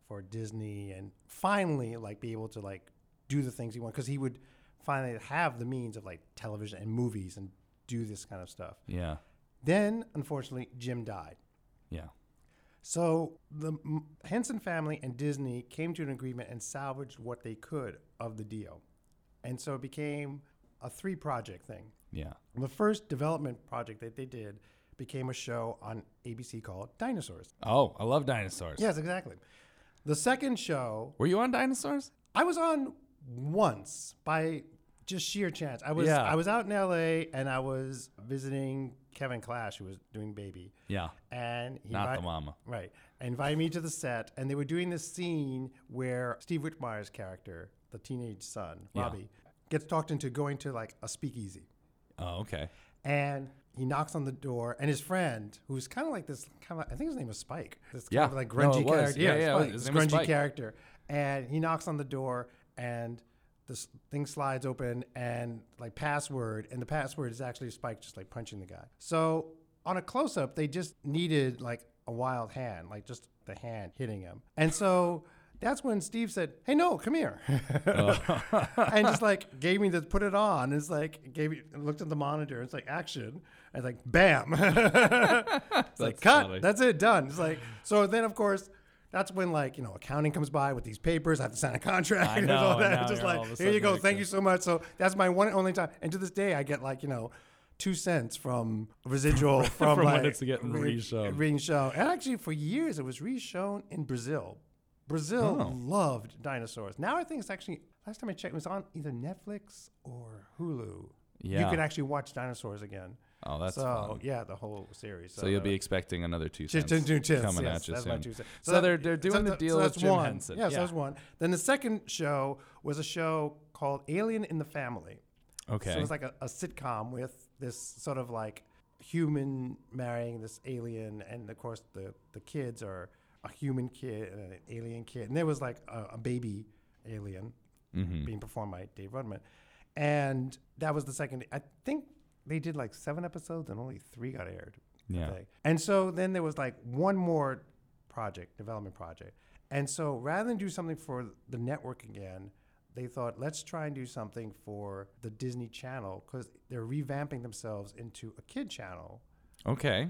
for Disney, and finally like be able to like do the things he wanted because he would finally have the means of like television and movies and do this kind of stuff. Yeah. Then, unfortunately, Jim died. Yeah. So the Henson family and Disney came to an agreement and salvaged what they could of the deal. And so it became a three project thing. Yeah. The first development project that they did became a show on ABC called Dinosaurs. Oh, I love dinosaurs. Yes, exactly. The second show Were you on dinosaurs? I was on once by just sheer chance. I was Yeah. I was out in LA and I was visiting Kevin Clash who was doing Baby. Yeah. And he Not invi- the mama. Right. Invited me to the set, and they were doing this scene where Steve Whitmire's character, the teenage son, Yeah. Robbie, gets talked into going to like a speakeasy. Oh, okay. And he knocks on the door, and his friend, who's kind of like this, kind of, I think his name was Spike. This Yeah. kind of like grungy was. character. Yeah, yeah, Spike, his name was grungy character. And he knocks on the door, and this thing slides open, and like password, and the password is actually Spike just like punching the guy. So on a close up, they just needed like a wild hand, like just the hand hitting him. And so that's when Steve said, Hey, no, come here. and just like gave me the put it on. It's like, gave me, looked at the monitor. It's like action. And like, bam. it's like, cut. funny. That's it, done. It's like, so then of course, that's when like you know accounting comes by with these papers. I have to sign a contract. I and all that. and just like here you go. Thank you so much. So that's my one and only time. And to this day, I get like you know two cents from residual from, From when like, it's getting re- reshown. Being shown. And actually, for years, it was reshown in Brazil. Brazil Oh. loved dinosaurs. Now I think it's actually last time I checked, it was on either Netflix or Hulu. Yeah. You could actually watch dinosaurs again. Oh, that's so fun. yeah, the whole series. So you'll uh, be expecting another two cents two coming yes, at you that's my soon. two cents. So, that- they're they're doing the that- deal that's with Jim one. Henson. Yes, yeah. that's one. Then the second show was a show called Alien in the Family. Okay. So it was like a, a sitcom with this sort of like human marrying this alien, and of course the the kids are a human kid and an alien kid, and there was like a, a baby alien mm-hmm. being performed by Dave Rudman, and that was the second. I think they did like seven episodes, and only three got aired. Yeah. And so then there was like one more project, development project. And so rather than do something for the network again, they thought, let's try and do something for the Disney Channel because they're revamping themselves into a kid channel. Okay.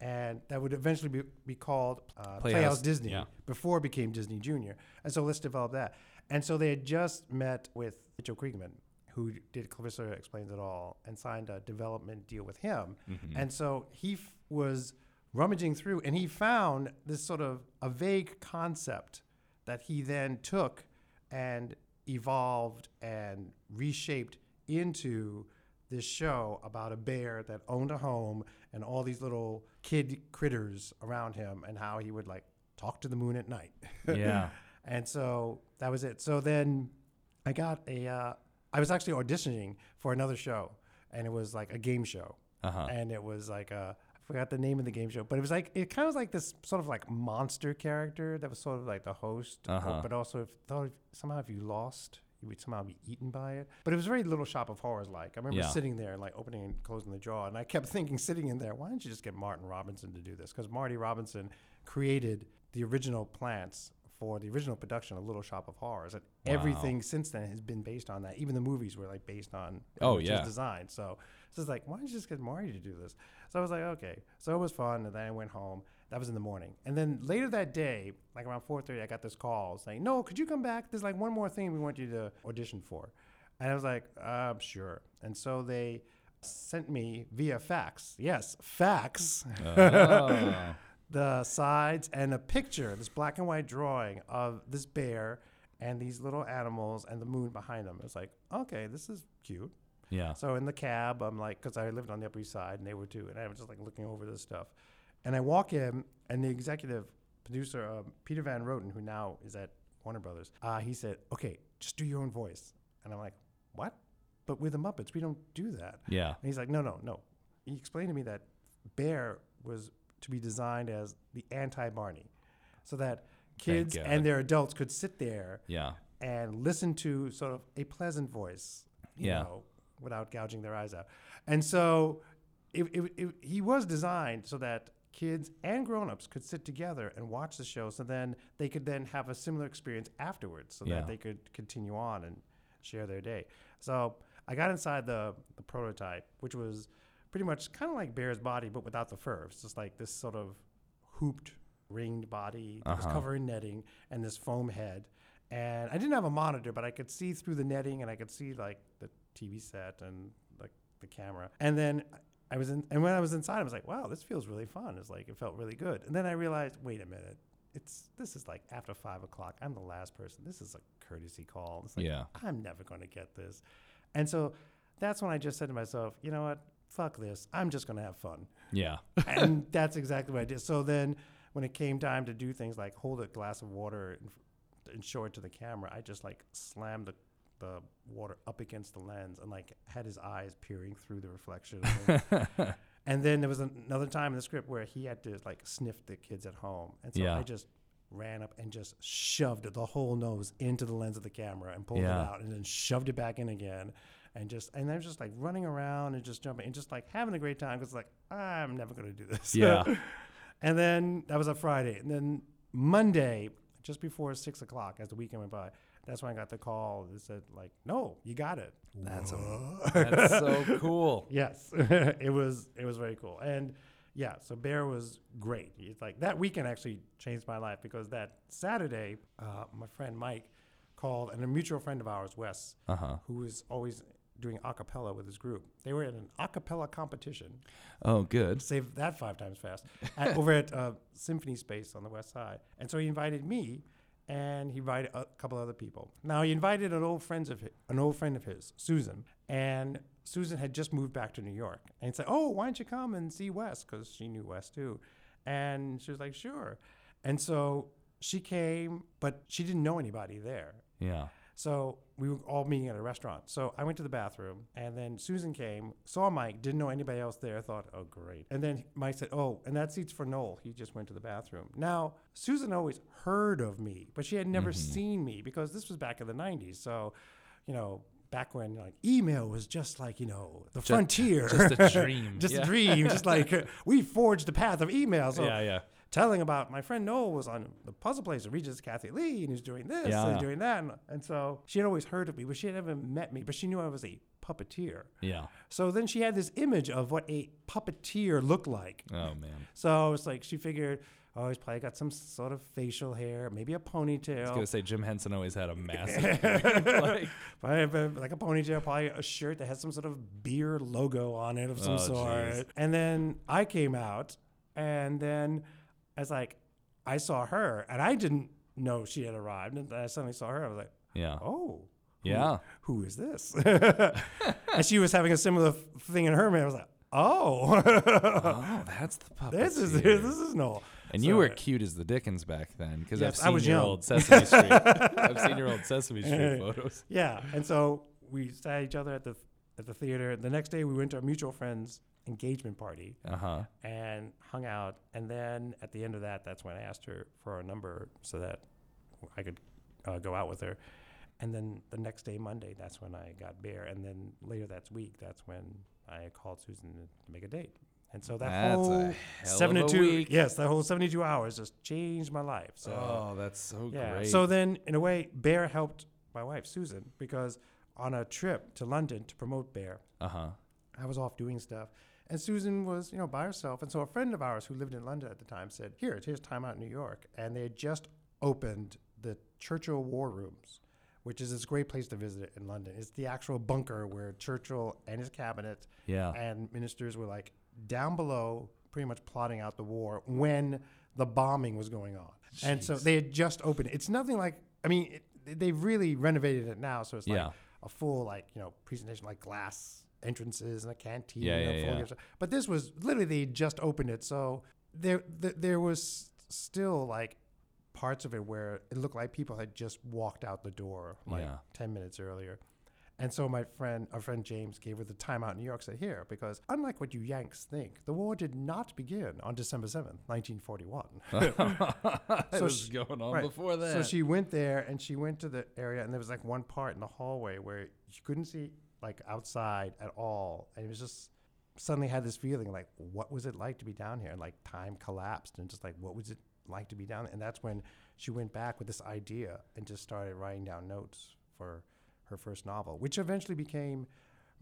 And that would eventually be, be called uh, Playhouse- Playhouse, Disney yeah. before it became Disney Junior. And so let's develop that. And so they had just met with Mitchell Kriegman, who did Clarissa Explains It All, and signed a development deal with him. Mhm. And so he f- was rummaging through and he found this sort of a vague concept that he then took and evolved and reshaped into this show about a bear that owned a home and all these little kid critters around him and how he would like talk to the moon at night. yeah. And so that was it. So then I got a, uh, I was actually auditioning for another show and it was like a game show Uh huh. and it was like uh, I forgot the name of the game show, but it was like it kind of was like this sort of like monster character that was sort of like the host, Uh-huh. but also if thought if, somehow if you lost, you would somehow be eaten by it. But it was very Little Shop of Horrors like. I remember Yeah. sitting there and like opening and closing the drawer, and I kept thinking, sitting in there, why don't you just get Martin Robinson to do this? Because Marty Robinson created the original plants. For the original production of Little Shop of Horrors, and Wow. everything since then has been based on that. Even the movies were like based on Oh, yeah. design. So it's like, why don't you just get Marty to do this? So I was like, okay. So it was fun, and then I went home. That was in the morning, and then later that day, like around 4:30, I got this call saying, "No, could you come back? There's like one more thing we want you to audition for." And I was like, um, "Sure." And so they sent me via fax. Yes, fax. Oh. the sides and a picture, this black and white drawing of this bear and these little animals and the moon behind them. It's like, okay, this is cute. yeah. So in the cab, I'm like, because I lived on the Upper East Side and they were too, and I was just like looking over this stuff. And I walk in, and the executive producer, um, Peter Van Roten, who now is at Warner Brothers, uh, he said, okay, just do your own voice. And I'm like, what? But with the Muppets, we don't do that. Yeah. And he's like, no, no, no. He explained to me that Bear was to be designed as the anti Barney, so that kids and their adults could sit there Yeah. and listen to sort of a pleasant voice, you Yeah. know, without gouging their eyes out. And so it, it, it, he was designed so that kids and grown-ups could sit together and watch the show so then they could then have a similar experience afterwards so Yeah. that they could continue on and share their day. So I got inside the, the prototype, which was pretty much kind of like Bear's body, but without the fur. It's just like this sort of hooped, ringed body that was Uh-huh. covered in netting and this foam head. And I didn't have a monitor, but I could see through the netting and I could see like the TV set and like the camera. And then I was in, and when I was inside, I was like, wow, this feels really fun. It's like, it felt really good. And then I realized, wait a minute. It's this is like after five o'clock. I'm the last person. This is a courtesy call. It's like, Yeah. I'm never going to get this. And so that's when I just said to myself, you know what? Fuck this. I'm just going to have fun Yeah. and that's exactly what I did. So then, when it came time to do things like hold a glass of water and, and show it to the camera, I just like slammed the, the water up against the lens and like had his eyes peering through the reflection. and then there was another time in the script where he had to like sniff the kids at home, and so Yeah. I just ran up and just shoved the whole nose into the lens of the camera and pulled Yeah. it out, and then shoved it back in again and just and I was just like running around and just jumping and just like having a great time because like I'm never gonna do this. Yeah. and then that was a Friday, and then Monday, just before six o'clock, as the weekend went by, that's when I got the call that said like, "No, you got it." That's, That's so cool. Yes, it was it was very cool, and yeah, so Bear was great. He's like that weekend actually changed my life because that Saturday, uh, my friend Mike called and a mutual friend of ours, Wes, Uh huh. who was always doing a cappella with his group. They were in an a cappella competition. Oh, good. Save that five times fast. at, over at uh, Symphony Space on the west side. And so he invited me and he invited a couple other people. Now he invited an old friend of his, an old friend of his, Susan, and Susan had just moved back to New York. And he said, "Oh, why don't you come and see Wes?" Because she knew Wes too. And she was like, "Sure." And so she came, but she didn't know anybody there. Yeah. So we were all meeting at a restaurant. So I went to the bathroom, and then Susan came, saw Mike, didn't know anybody else there. Thought, oh great. And then Mike said, oh, and that seat's for Noel. He just went to the bathroom. Now Susan always heard of me, but she had never mm-hmm. seen me because this was back in the '90s. So, you know. Back when like email was just like you know the frontier, just a dream. just Yeah. a dream, just like we forged the path of email. So yeah, yeah. Telling about my friend Noel was on the puzzle place at Regis Kathie Lee and he's doing this Yeah. and he's doing that. And, and so she had always heard of me, but she had never met me, but she knew I was a puppeteer. Yeah. So then she had this image of what a puppeteer looked like. Oh man. So it's like she figured, oh, he's probably got some sort of facial hair, maybe a I was ponytail. gonna say Jim Henson always had a massive like, Probably have a- like a ponytail, probably a shirt that has some sort of beer logo on it of some Oh, sort. jeez. And then I came out, and then I was like, I saw her, and I didn't know she had arrived. And I suddenly saw her. I was like, yeah. oh. who- Yeah. Who is this? and she was having a similar f- thing in her mind. I was like, oh, Oh, that's the puppet. this is this is Noel. And you were cute as the Dickens back then, because Yes, I've I seen was your young. old Sesame Street. I've seen your old Sesame Street photos. Yeah, and so we sat each other at the at the theater. The next day, we went to a mutual friend's engagement party Uh huh. and hung out. And then at the end of that, that's when I asked her for a number so that I could uh, go out with her. And then the next day, Monday, that's when I got Bear. And then later that week, that's when I called Susan to make a date. And so that That's whole hell of a 72 week. yes, that whole 72 hours just changed my life. So oh, that's so yeah. great. So then, in a way, Bear helped my wife Susan because on a trip to London to promote Bear, uh huh. I was off doing stuff, and Susan was you know by herself. And so a friend of ours who lived in London at the time said, "Here, here's time out in New York," and they had just opened the Churchill War Rooms. Which is this great place to visit in London. It's the actual bunker where Churchill and his cabinet Yeah. and ministers were like down below, pretty much plotting out the war when the bombing was going on. And so they had just opened it. It's nothing like, I mean, it, they've really renovated it now. So it's like Yeah. A full, like, you know, presentation, like glass entrances and a canteen. Yeah, and yeah, yeah. But this was literally, they just opened it. So there, th- there was still like parts of it where it looked like people had just walked out the door like Yeah. 10 minutes earlier. And so my friend, our friend James, gave her the time out in New York. Said here because unlike what you Yanks think, the war did not begin on December seventh, nineteen forty-one. it So was she- going on right. before that. So she went there and she went to the area, and there was like one part in the hallway where she couldn't see like outside at all, and it was just suddenly had this feeling like, what was it like to be down here? And like time collapsed, and just like, what was it like to be down there? And that's when she went back with this idea and just started writing down notes for her first novel, which eventually became.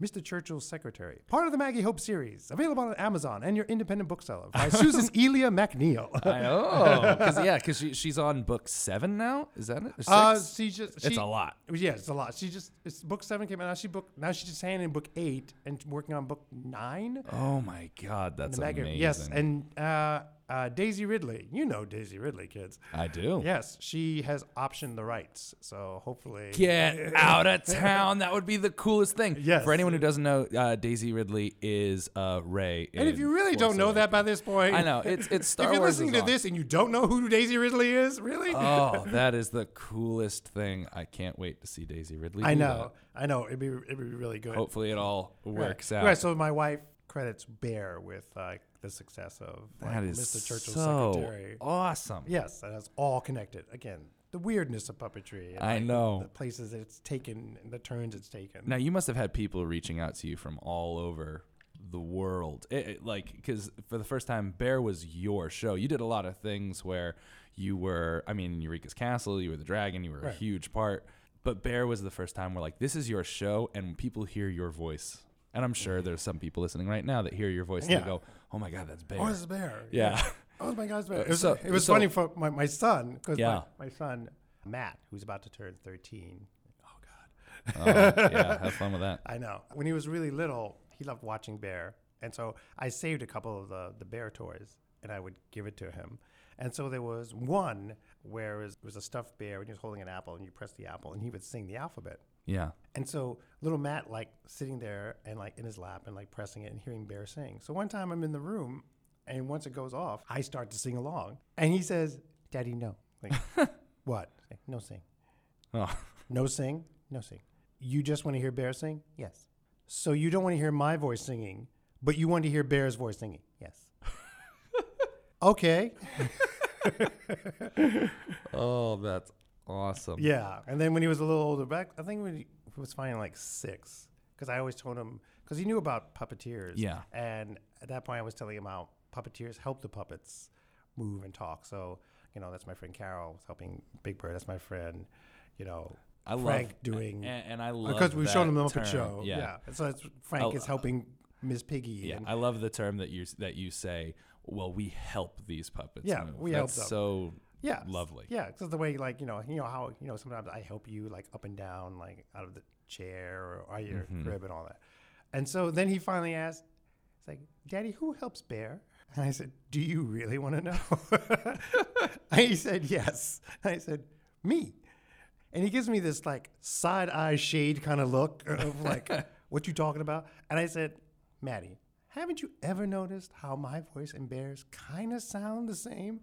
Mr. Churchill's Secretary, part of the Maggie Hope series, available on Amazon and your independent bookseller by Susan Elia MacNeal. I know. Cause, yeah, because she, she's on book seven now. Is that it? Or Uh, she just it's a lot. Yeah, it's a lot. She just it's book seven came out. Now she book now she's just handing in book eight and working on book nine. Oh my God, that's amazing. Yes, and uh, uh, Daisy Ridley, you know Daisy Ridley, kids. I do. Yes, she has optioned the rights, so hopefully. Get out of town. That would be the coolest thing. Yes. For anyone who doesn't know, uh, Daisy Ridley is uh, Rey. And if you really Force don't know that by this point, I know it's it's Star if you're Wars listening to on. this and you don't know who Daisy Ridley is, really? Oh, that is the coolest thing. I can't wait to see Daisy Ridley. I know, I know. It'd be it'd be really good. Hopefully, it all works right. out. Right. So my wife credits Bear with uh, the success of like, that is Mr. Churchill's so secretary. awesome. Yes, and it's all connected. Again, the weirdness of puppetry. and, I like, know. the, places it's taken, and the turns it's taken. Now you must have had people reaching out to you from all over the world, It- it- like because for the first time, Bear was your show. You did a lot of things where you were, I mean, Eureka's Castle, you were the dragon, you were a huge part. But Bear was the first time where like this is your show, and people hear your voice And I'm sure there's some people listening right now that hear your voice and Yeah. they go, "Oh my God, that's Bear." Oh, it's a bear. yeah. Oh my gosh, bear. Uh, It was, so- it was so- funny for my, my son because Yeah. my, my son Matt, who's about to turn 13. Oh God. oh, yeah. Have fun with that. I know. When he was really little, he loved watching Bear, and so I saved a couple of the the Bear toys, and I would give it to him. And so there was one where it was, it was a stuffed bear, and he was holding an apple, and you press the apple, and he would sing the alphabet. Yeah. And so little Matt like sitting there and like in his lap and like pressing it and hearing Bear sing. So one time I'm in the room and once it goes off, I start to sing along. And he says, Daddy, no. Like, what? No sing. Oh. No sing? No sing. You just want to hear Bear sing? Yes. So you don't want to hear my voice singing, but you want to hear Bear's voice singing? Yes. okay. Oh, that's awesome. Yeah, and then when he was a little older back, I think when he was finally like six, because I always told him because he knew about puppeteers. Yeah. and at that point I was telling him how puppeteers help the puppets move and talk. So you know that's my friend Caroll helping Big Bird. That's my friend, you know. I Frank love doing and, and I love because we showed him the Muppet. Show. Yeah. And so it's, Frank Oh, is helping Miss Piggy. Yeah, and I love the term that you that you say. Well, we help these puppets. Yeah, move. we help That's them. So Yeah, Lovely. Yeah, because the way like you know you know how you know sometimes I help you like up and down like out of the chair or out of your Mm-hmm. crib and all that. And so then he finally asked, "It's like, Daddy, who helps Bear?" And I said, "Do you really want to know?" and he said, "Yes." And I said, "Me." And he gives me this like side eye shade kind of look of like, "What you talking about?" And I said, "Maddie." Haven't you ever noticed how my voice and Bear's kind of sound the same?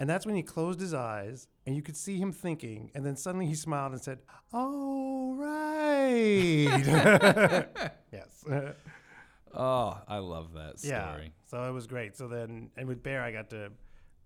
And that's when he closed his eyes and you could see him thinking. And then suddenly he smiled and said, Oh, right. yes. oh, I love that story. yeah. So it was great. So then, and with Bear, I got to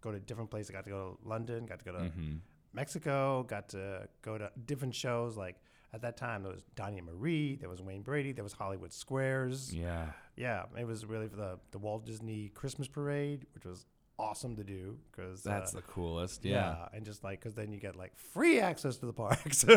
go to different places. I got to go to London, got to go to Mm-hmm. Mexico, got to go to different shows. Like at that time, there was Donnie and Marie, there was Wayne Brady, there was Hollywood Squares. Yeah. Yeah, it was really for the, the Walt Disney Christmas Parade, which was awesome to do because That's uh, the coolest. Yeah. and just like because then you get like free access to the parks.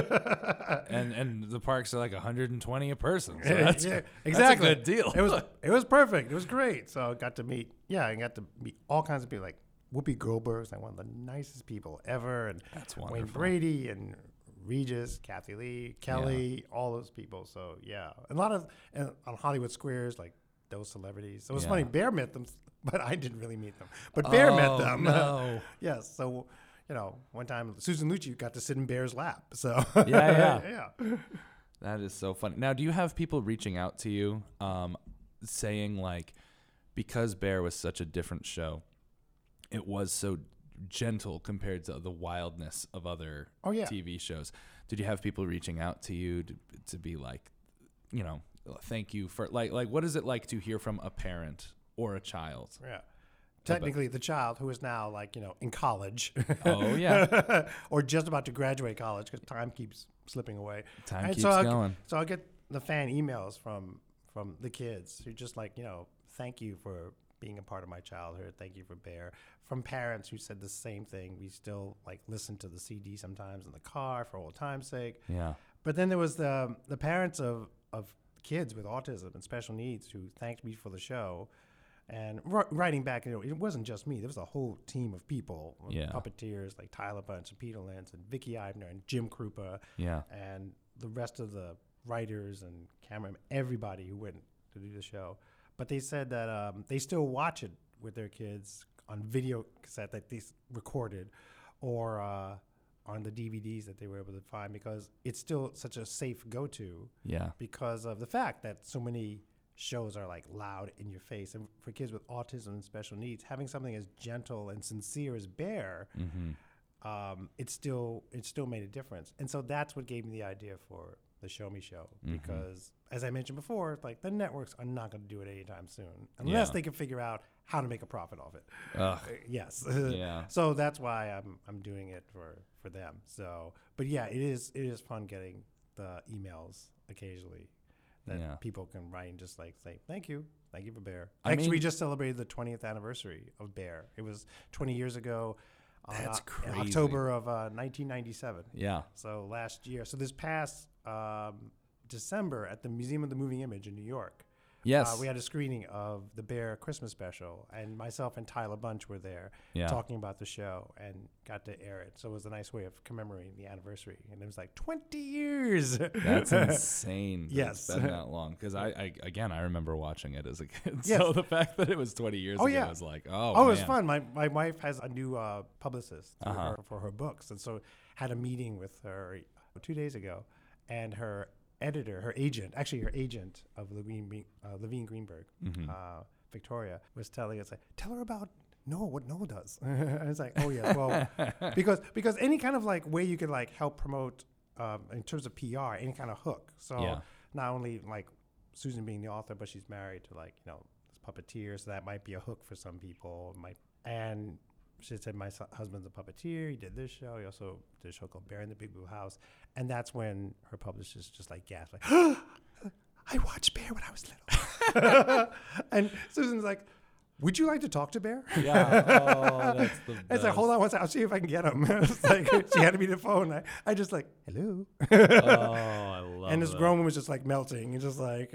And and the parks are like 120 a person. So that's, Yeah, that's exactly. a good deal. it was it was perfect. It was great. So I got to meet yeah, I got to meet all kinds of people like Whoopi Goldberg's like one of the nicest people ever, and That's Wayne wonderful. Brady and Regis, Kathie Lee, Kelly, all those people. So yeah, a lot of and on Hollywood Squares like those celebrities. So it was funny. Bear met them, but I didn't really meet them. But Bear met Oh, them. No. yes. So you know, one time Susan Lucci got to sit in Bear's lap. So Yeah, yeah. That is so funny. Now, do you have people reaching out to you, um, saying like, because Bear was such a different show, it was so gentle compared to the wildness of other Oh, yeah. TV shows. Did you have people reaching out to you to, to be like, you know, thank you for like like what is it like to hear from a parent or a child? Yeah. Technically, the child who is now like you know in college. Oh yeah, or just about to graduate college because time keeps slipping away. Time And keeps so I'll, going. So I'll get the fan emails from from the kids who just like you know thank you for being a part of my childhood. Thank you for Bear. From parents who said the same thing. We still like listen to the CD sometimes in the car for old time's sake. yeah, But then there was the the parents of of kids with autism and special needs who thanked me for the show. And writing back, you know, it wasn't just me. There was a whole team of people, Yeah. puppeteers like Tyler Bunch and Peter Linz and Vicki Eibner and Jim Kroupa yeah, and the rest of the writers and cameramen, everybody who went to do the show. But they said that um, they still watch it with their kids on video cassette that they recorded or uh, on the DVDs that they were able to find because it's still such a safe go to yeah, because of the fact that so many shows are like loud in your face. And for kids with autism and special needs, having something as gentle and sincere as Bear mm-hmm. um, it still it still made a difference. And so that's what gave me the idea for the Show Me Show Mm-hmm. because, as I mentioned before, like the networks are not going to do it anytime soon unless Yeah. they can figure out how to make a profit off it. Uh, yes. Yeah. so that's why I'm I'm doing it for for them. So, but yeah, it is it is fun getting the emails occasionally that Yeah. people can write and just like say thank you, thank you for Bear. I Actually, we just celebrated the 20th anniversary of Bear. It was 20 years ago. That's uh, crazy. October of uh, 1997. yeah, So last year. So this past um, December at the Museum of the Moving Image in New York, Yes. uh, we had a screening of the Bear Christmas special, and myself and Tyler Bunch were there Yeah. talking about the show and got to air it. So it was a nice way of commemorating the anniversary. And it was like 20 years. That's insane. that Yes. It's been that long. Because I, I, again, I remember watching it as a kid. Yes. So the fact that it was 20 years Oh, ago yeah. was like, oh, Oh, it was fun. My my wife has a new uh, publicist Uh-huh. her, for her books, and so had a meeting with her two days ago, and her editor, her agent, actually her agent of Levine uh, Levine Greenberg, Mm-hmm. uh, Victoria, was telling us like, tell her about. Noel, what Noel does. and it's like, oh yeah, well, because because any kind of like way you could like help promote um, in terms of PR, any kind of hook. So Yeah. not only like Susan being the author, but she's married to like you know this puppeteer, so that might be a hook for some people. Might and she said my husband's a puppeteer. He did this show. He also did a show called Bear in the Big Blue House, and that's when her publishers just like gasped, like, "I watched Bear when I was little." and Susan's like, "Would you like to talk to Bear?" Yeah. Oh, that's the I was like, hold on one second. I'll see if I can get him. it's like she had me the phone. I, I just like, hello. Oh, I love and this that. grown woman was just like melting. And just like.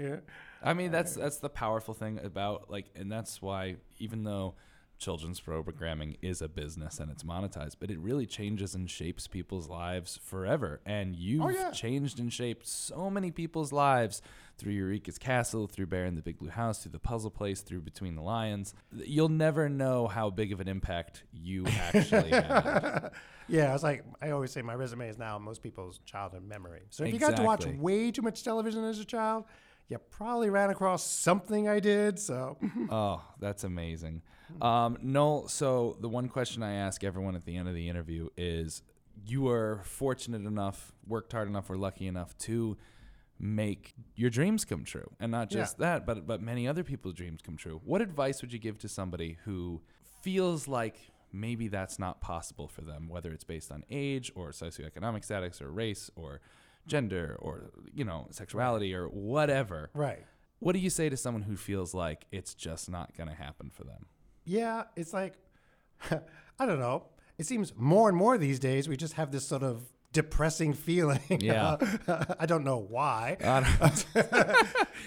I mean, that's uh, that's the powerful thing about like, and that's why even though children's programming is a business and it's monetized, but it really changes and shapes people's lives forever. And you've Oh, yeah. changed and shaped so many people's lives through Eureka's Castle, through Bear in the Big Blue House, through the Puzzle Place, through Between the Lions. You'll never know how big of an impact you actually had. yeah, I was like, I always say my resume is now most people's childhood memory. So if you got to watch way too much television as a child, you probably ran across something I did. So Oh, that's amazing. Um, Noel, so the one question I ask everyone at the end of the interview is you were fortunate enough, worked hard enough, or lucky enough to make your dreams come true. And not Yeah. just that, but but many other people's dreams come true. What advice would you give to somebody who feels like maybe that's not possible for them, whether it's based on age or socioeconomic status or race or gender or you know, sexuality or whatever. right. What do you say to someone who feels like it's just not going to happen for them? Yeah, it's like, I don't know. It seems more and more these days we just have this sort of depressing feeling. Yeah. I don't know why. I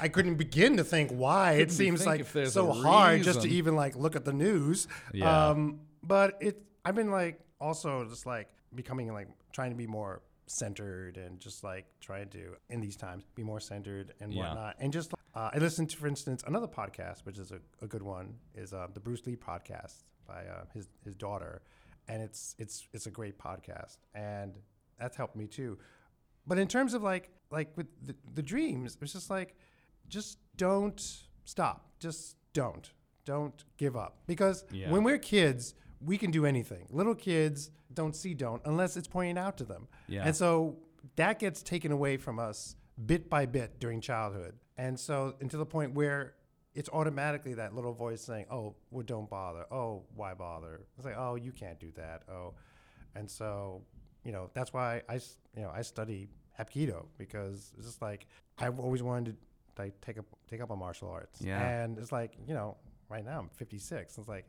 I couldn't begin to think why. It Couldn't seems like so hard just to even like look at the news. Yeah. Um, but it, I've been like also just like becoming like trying to be more centered and just like trying to in these times be more centered and Yeah. whatnot. And just uh, I listened to, for instance, another podcast which is a, a good one is uh, the Bruce Lee podcast by uh, his his daughter, and it's it's it's a great podcast and that's helped me too. But in terms of like like with the, the dreams, it's just like just don't stop. Just don't. Don't give up. Because Yeah. when we're kids, we can do anything. Little kids don't see don't unless it's pointed out to them. Yeah. And so that gets taken away from us bit by bit during childhood. And so until the point where it's automatically that little voice saying, "Oh, well, don't bother. Oh, why bother?" It's like, "Oh, you can't do that." Oh, and so you know that's why I you know I study Hapkido because it's just like I've always wanted to like take up take up a martial arts. Yeah. And it's like you know right now I'm 56. It's like.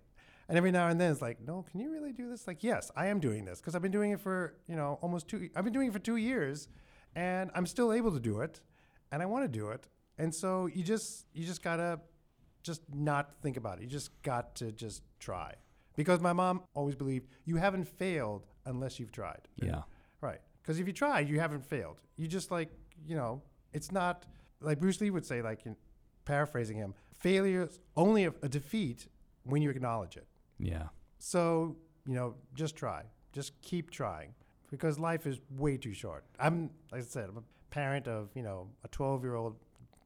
And every now and then it's like, no, can you really do this? Like, yes, I am doing this because I've been doing it for, you know, almost two. I've been doing it for two years, and I'm still able to do it, and I want to do it. And so you just, you just gotta, just not think about it. You just got to just try, because my mom always believed you haven't failed unless you've tried. yeah. Right. Because if you try, you haven't failed. You just like, you know, it's not like Bruce Lee would say, like in paraphrasing him, failure is only a, a defeat when you acknowledge it. Yeah. So, you know, just try. Just keep trying because life is way too short. I'm, like I said, I'm a parent of, you know, a 12 year old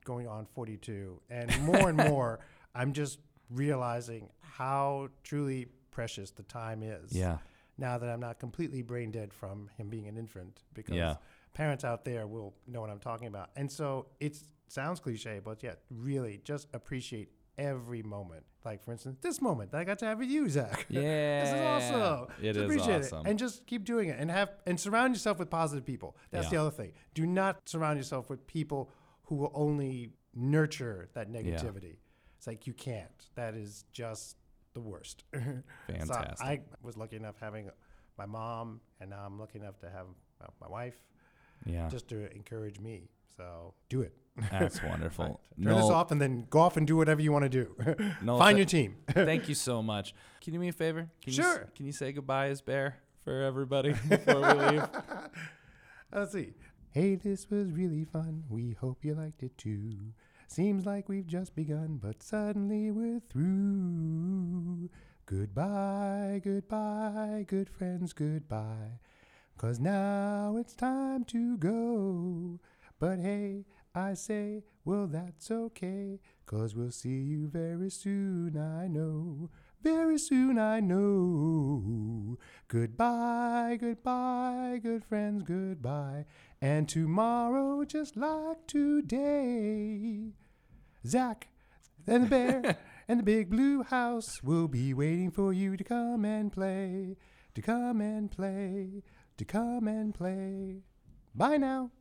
going on 42. And more and more, I'm just realizing how truly precious the time is Yeah. now that I'm not completely brain dead from him being an infant because Yeah. parents out there will know what I'm talking about. And so it sounds cliche, but yet really just appreciate every moment. Like for instance, this moment that I got to have with you, Zach. Yeah. this is awesome. It Just is appreciate awesome. it. And just keep doing it and have and surround yourself with positive people. That's Yeah. the other thing. Do not surround yourself with people who will only nurture that negativity. It's like you can't. That is just the worst. So Fantastic. I was lucky enough having my mom, and now I'm lucky enough to have my wife. Yeah. just to encourage me. So do it. That's wonderful. Turn this off and then go off and do whatever you want to do. Find th- your team. thank you so much. Can you do me a favor? Can You, Sure. can you say goodbye as Bear for everybody before we leave? Let's see. Hey, this was really fun. We hope you liked it too. Seems like we've just begun, but suddenly we're through. Goodbye, goodbye, good friends, goodbye. Cause now it's time to go. But hey, I say, well, that's okay. Cause we'll see you very soon, I know. Very soon, I know. Goodbye, goodbye, good friends, goodbye. And tomorrow, just like today, Zach and the bear and the big blue house will be waiting for you to come and play, to come and play, to come and play. Bye now.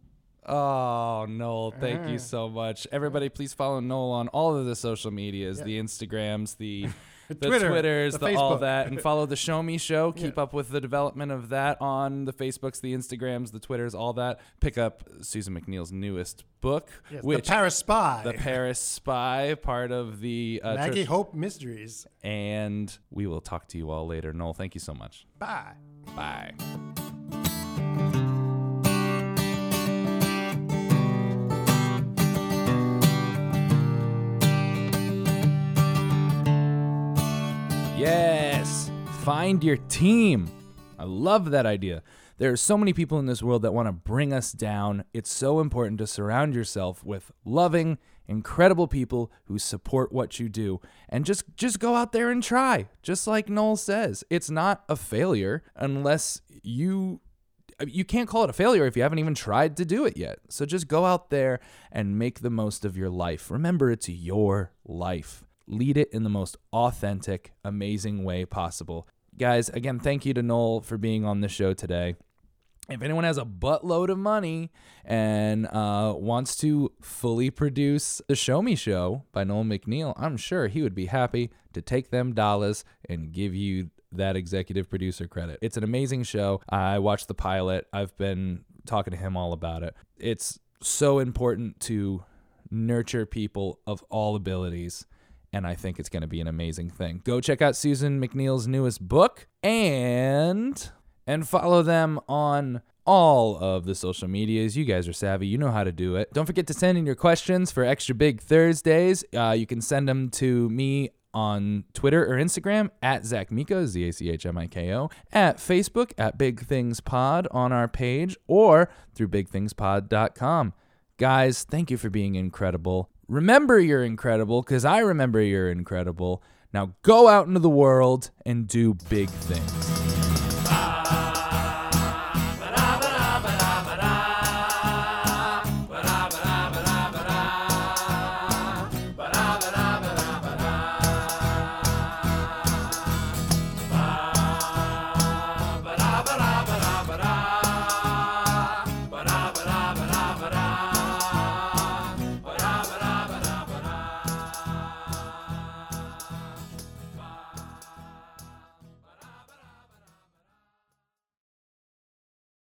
Oh, Noel, thank Ah. you so much. Everybody, please follow Noel on all of the social medias, Yeah. the Instagrams, the the Twitter, Twitters, the the, all that, and follow the Show Me Show. Keep Yeah. up with the development of that on the Facebooks, the Instagrams, the Twitters, all that. Pick up Susan MacNeal's newest book, Yes, which the Paris Spy. the Paris Spy, part of the uh, Maggie Church- Hope Mysteries. and we will talk to you all later. Noel, thank you so much. Bye. Bye. Yes, find your team. I love that idea. There are so many people in this world that want to bring us down. It's so important to surround yourself with loving, incredible people who support what you do and just just go out there and try. Just like Noel says, it's not a failure unless you you can't call it a failure if you haven't even tried to do it yet. So just go out there and make the most of your life. Remember, it's your life. Lead it in the most authentic, amazing way possible. Guys, again, thank you to Noel for being on the show today. If anyone has a buttload of money and uh, wants to fully produce the Show Me Show by Noel MacNeal, I'm sure he would be happy to take them dollars and give you that executive producer credit. It's an amazing show. I watched the pilot. I've been talking to him all about it. It's so important to nurture people of all abilities and I think it's going to be an amazing thing. Go check out Susan MacNeal's newest book and and follow them on all of the social medias. You guys are savvy. You know how to do it. Don't forget to send in your questions for Extra Big Thursdays. Uh, you can send them to me on Twitter or Instagram at Zach Miko, Z A C H M I K O, at Facebook at Big Things Pod on our page, or through bigthingspod.com. Guys, thank you for being incredible. Remember you're incredible because I remember you're incredible. Now go out into the world and do big things.